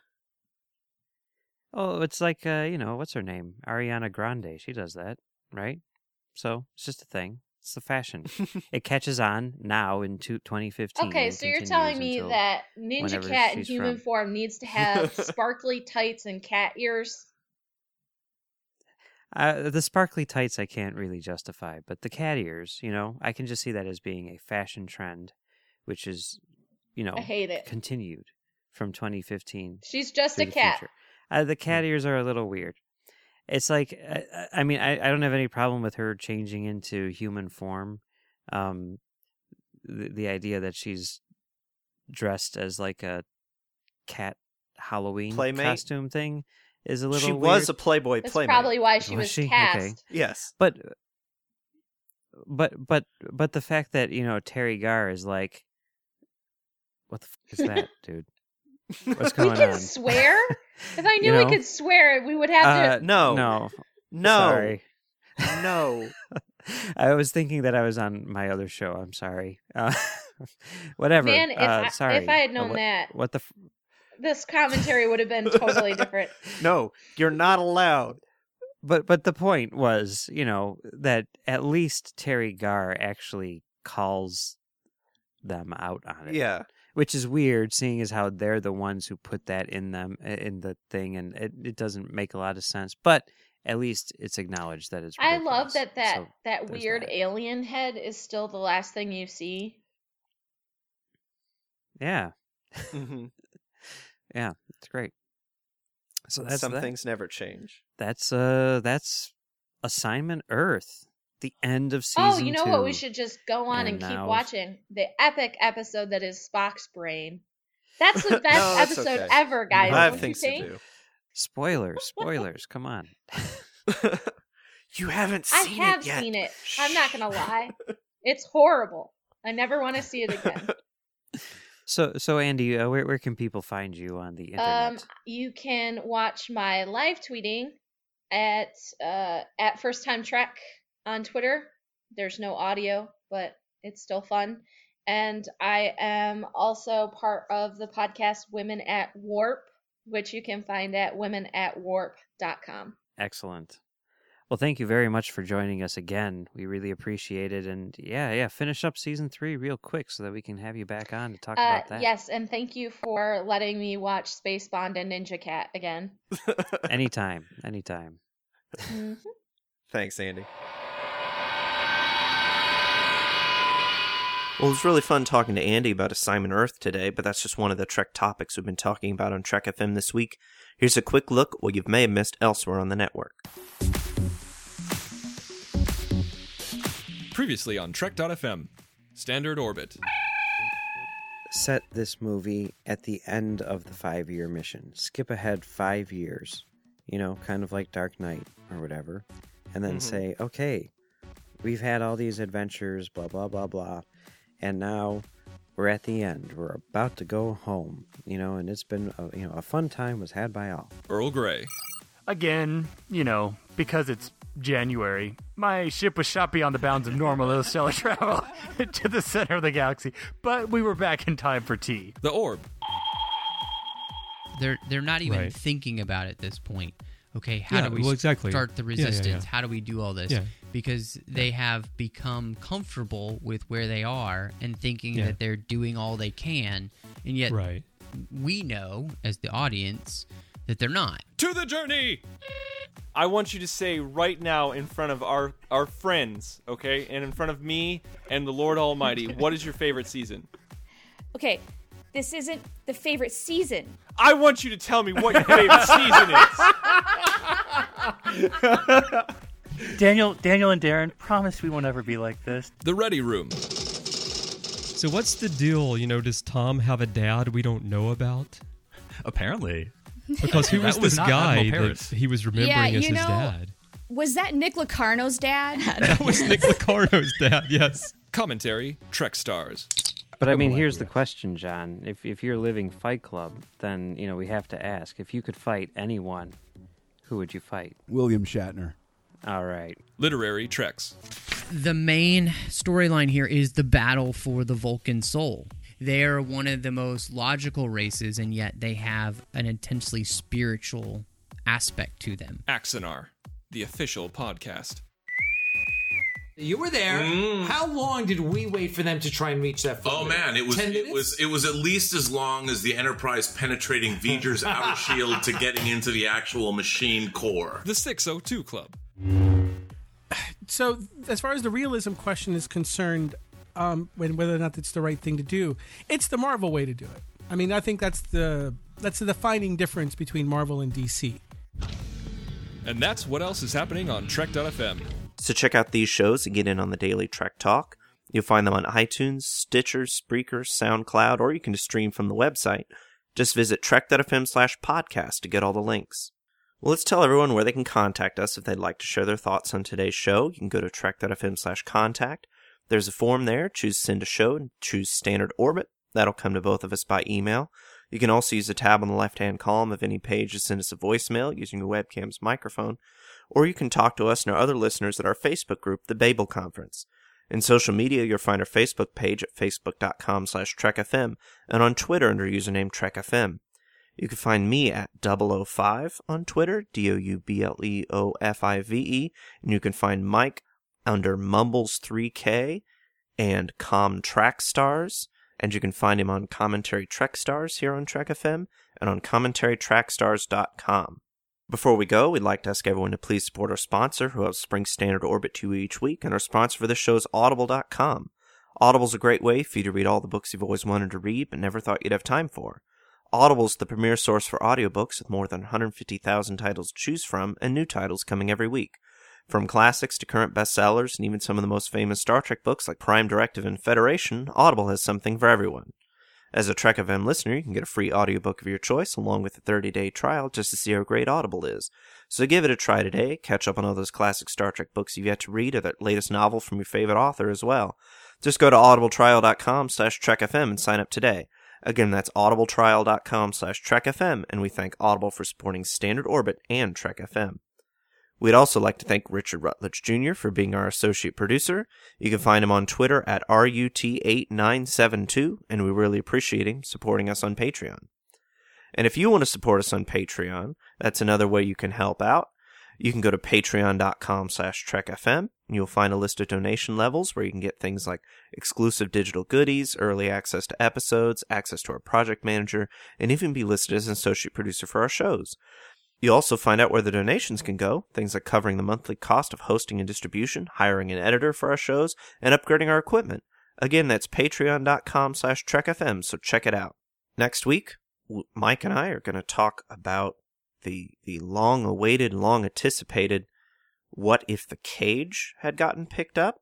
oh, it's like uh, you know, what's her name? Ariana Grande. She does that, right? So it's just a thing. It's the fashion. it catches on now in two- 2015. Okay, so you're telling me that Ninja Cat in human from. form needs to have sparkly tights and cat ears? Uh, the sparkly tights I can't really justify, but the cat ears, you know, I can just see that as being a fashion trend, which is, you know, I hate it. continued from 2015 She's just a cat. future. Uh, the cat ears are a little weird. It's like, I, I mean, I, I don't have any problem with her changing into human form. Um, the, the idea that she's dressed as like a cat Halloween Playmate? costume thing is a little. She was a Playboy That's playmate. probably why she Was was she? cast. Okay. yes. but but but but the fact that you know Teri Garr is like, what the fuck is that, dude? What's We going can on? swear. If I knew You we know? could swear, we would have Uh, to. No. no, No. sorry. No. I was thinking that I was on my other show. I'm sorry. Uh, whatever. Man, if, uh, I, sorry. if I had Uh, known what, that, what the? F- this commentary would have been totally different. No. You're not allowed. but but the point was, you know, that at least Teri Garr actually calls them out on it. Yeah. Which is weird seeing as how they're the ones who put that in them in the thing and it, it doesn't make a lot of sense but at least it's acknowledged that it's I love that that So, that weird that. alien head is still the last thing you see. yeah hmm yeah it's great so that's Some that. things never change. that's uh that's assignment earth the end of season Oh, you know what? We should just go on and, And keep now- watching the epic episode that is Spock's brain. That's the best No, that's episode okay. ever, guys. I have things you to do. Spoilers, spoilers. Come on. you haven't I seen have it yet. I have seen it. I'm not gonna lie. It's horrible. I never want to see it again. So, so Andi, uh, where where can people find you on the internet? Um, you can watch my live tweeting at uh, at First Time Trek on Twitter. There's no audio, but it's still fun. And I am also part of the podcast Women at Warp, which you can find at womenatwarp.com. Excellent. Well, thank you very much for joining us again. We really appreciate it. And yeah, yeah, finish up season three real quick so that we can have you back on to talk Uh, about that. yes, and thank you for letting me watch Space Bond and Ninja Cat again. Anytime, anytime. Mhm. Thanks, Andi. Well, it was really fun talking to Andi about Assignment Earth today, but that's just one of the Trek topics we've been talking about on Trek FM this week. Here's a quick look at what you may have missed elsewhere on the network. Previously on Trek.fm, Standard Orbit. Set this movie at the end of the five year mission. Skip ahead five years, you know, kind of like Dark Knight or whatever, and then Mhm. say, okay, we've had all these adventures, blah, blah, blah, blah, and now we're at the end. We're about to go home, you know, and it's been, a, you know, a fun time was had by all. Earl Grey. Again, you know, because it's January, my ship was shot beyond the bounds of normal interstellar travel to the center of the galaxy, but we were back in time for tea. The Orb. They're they're not even Right. thinking about it at this point. Okay, how Yeah, do we well, exactly. start the Yeah, yeah, resistance? yeah. How do we do all this? Yeah. Because they have become comfortable with where they are and thinking Yeah. that they're doing all they can, and yet Right. we know as the audience that they're not. To the journey! I want you to say right now in front of our our friends, okay, and in front of me and the Lord Almighty, what is your favorite season? Okay, this isn't the favorite season. I want you to tell me what your favorite season is. Daniel, Daniel, and Darren promise we won't ever be like this. The Ready Room. So what's the deal? You know, does Tom have a dad we don't know about? Apparently. Because who was was this not guy that he was remembering Yeah, as you his know- dad? Was that Nick Locarno's dad? That was Nick Locarno's dad, yes. Commentary Trek Stars. But I mean, here's the question, John. If if you're living Fight Club, then you know we have to ask: if you could fight anyone, who would you fight? William Shatner. All right. Literary Treks. The main storyline here is the battle for the Vulcan soul. They are one of the most logical races, and yet they have an intensely spiritual aspect to them. Axanar. The official podcast. You were there. Mm. How long did we wait for them to try and reach that? Oh man, it was it was it was at least as long as the Enterprise penetrating V'ger's outer shield to getting into the actual machine core. The 602 Club. So, as far as the realism question is concerned, um, when whether or not it's the right thing to do, it's the Marvel way to do it. I mean, I think that's the that's the defining difference between Marvel and DC. And that's what else is happening on Trek.fm. So check out these shows and get in on the daily Trek Talk. You'll find them on iTunes, Stitcher, Spreaker, SoundCloud, or you can just stream from the website. Just visit trek.fm slash podcast to get all the links. Well, let's tell everyone where they can contact us if they'd like to share their thoughts on today's show. You can go to trek.fm slash contact. There's a form there. Choose send a show and choose standard orbit. That'll come to both of us by email. You can also use the tab on the left hand column of any page to send us a voicemail using your webcam's microphone. Or you can talk to us and our other listeners at our Facebook group, the Babel Conference. In social media, you'll find our Facebook page at facebook.com slash trekfm and on Twitter under username trekfm. You can find me at 005 on Twitter, D-O-U-B-L-E-O-F-I-V-E, and you can find Mike under Mumbles3K and Com Track Stars, and you can find him on Commentary Trek Stars here on Trek FM and on commentarytrackstars.com. Before we go, we'd like to ask everyone to please support our sponsor, who helps bring Standard Orbit to you each week, and our sponsor for this show is Audible.com. Audible's a great way for you to read all the books you've always wanted to read but never thought you'd have time for. Audible's the premier source for audiobooks with more than 150,000 titles to choose from and new titles coming every week. From classics to current bestsellers and even some of the most famous Star Trek books like Prime Directive and Federation, Audible has something for everyone. As a Trek FM listener, you can get a free audiobook of your choice along with a 30-day trial just to see how great Audible is. So give it a try today, catch up on all those classic Star Trek books you've yet to read or the latest novel from your favorite author as well. Just go to audibletrial.com slash trekfm and sign up today. Again, that's audibletrial.com slash trekfm, and we thank Audible for supporting Standard Orbit and Trek FM. We'd also like to thank Richard Rutledge Jr. for being our associate producer. You can find him on Twitter at RUT8972, and we really appreciate him supporting us on Patreon. And if you want to support us on Patreon, that's another way you can help out. You can go to patreon.com slash trekfm, you'll find a list of donation levels where you can get things like exclusive digital goodies, early access to episodes, access to our project manager, and even be listed as an associate producer for our shows. You'll also find out where the donations can go, things like covering the monthly cost of hosting and distribution, hiring an editor for our shows, and upgrading our equipment. Again, that's patreon.com slash trekfm, so check it out. Next week, Mike and I are going to talk about the the long awaited, long anticipated what if the cage had gotten picked up?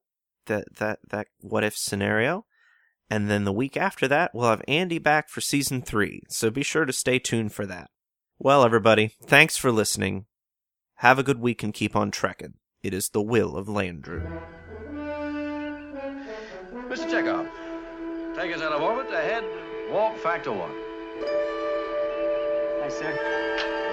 That that that what if scenario. And then the week after that, we'll have Andi back for season 3. So be sure to stay tuned for that. Well, everybody, thanks for listening. Have a good week and keep on trekking. It is the will of Landru. Mr. Chekov, take us out of orbit ahead, warp factor one. Hi, sir.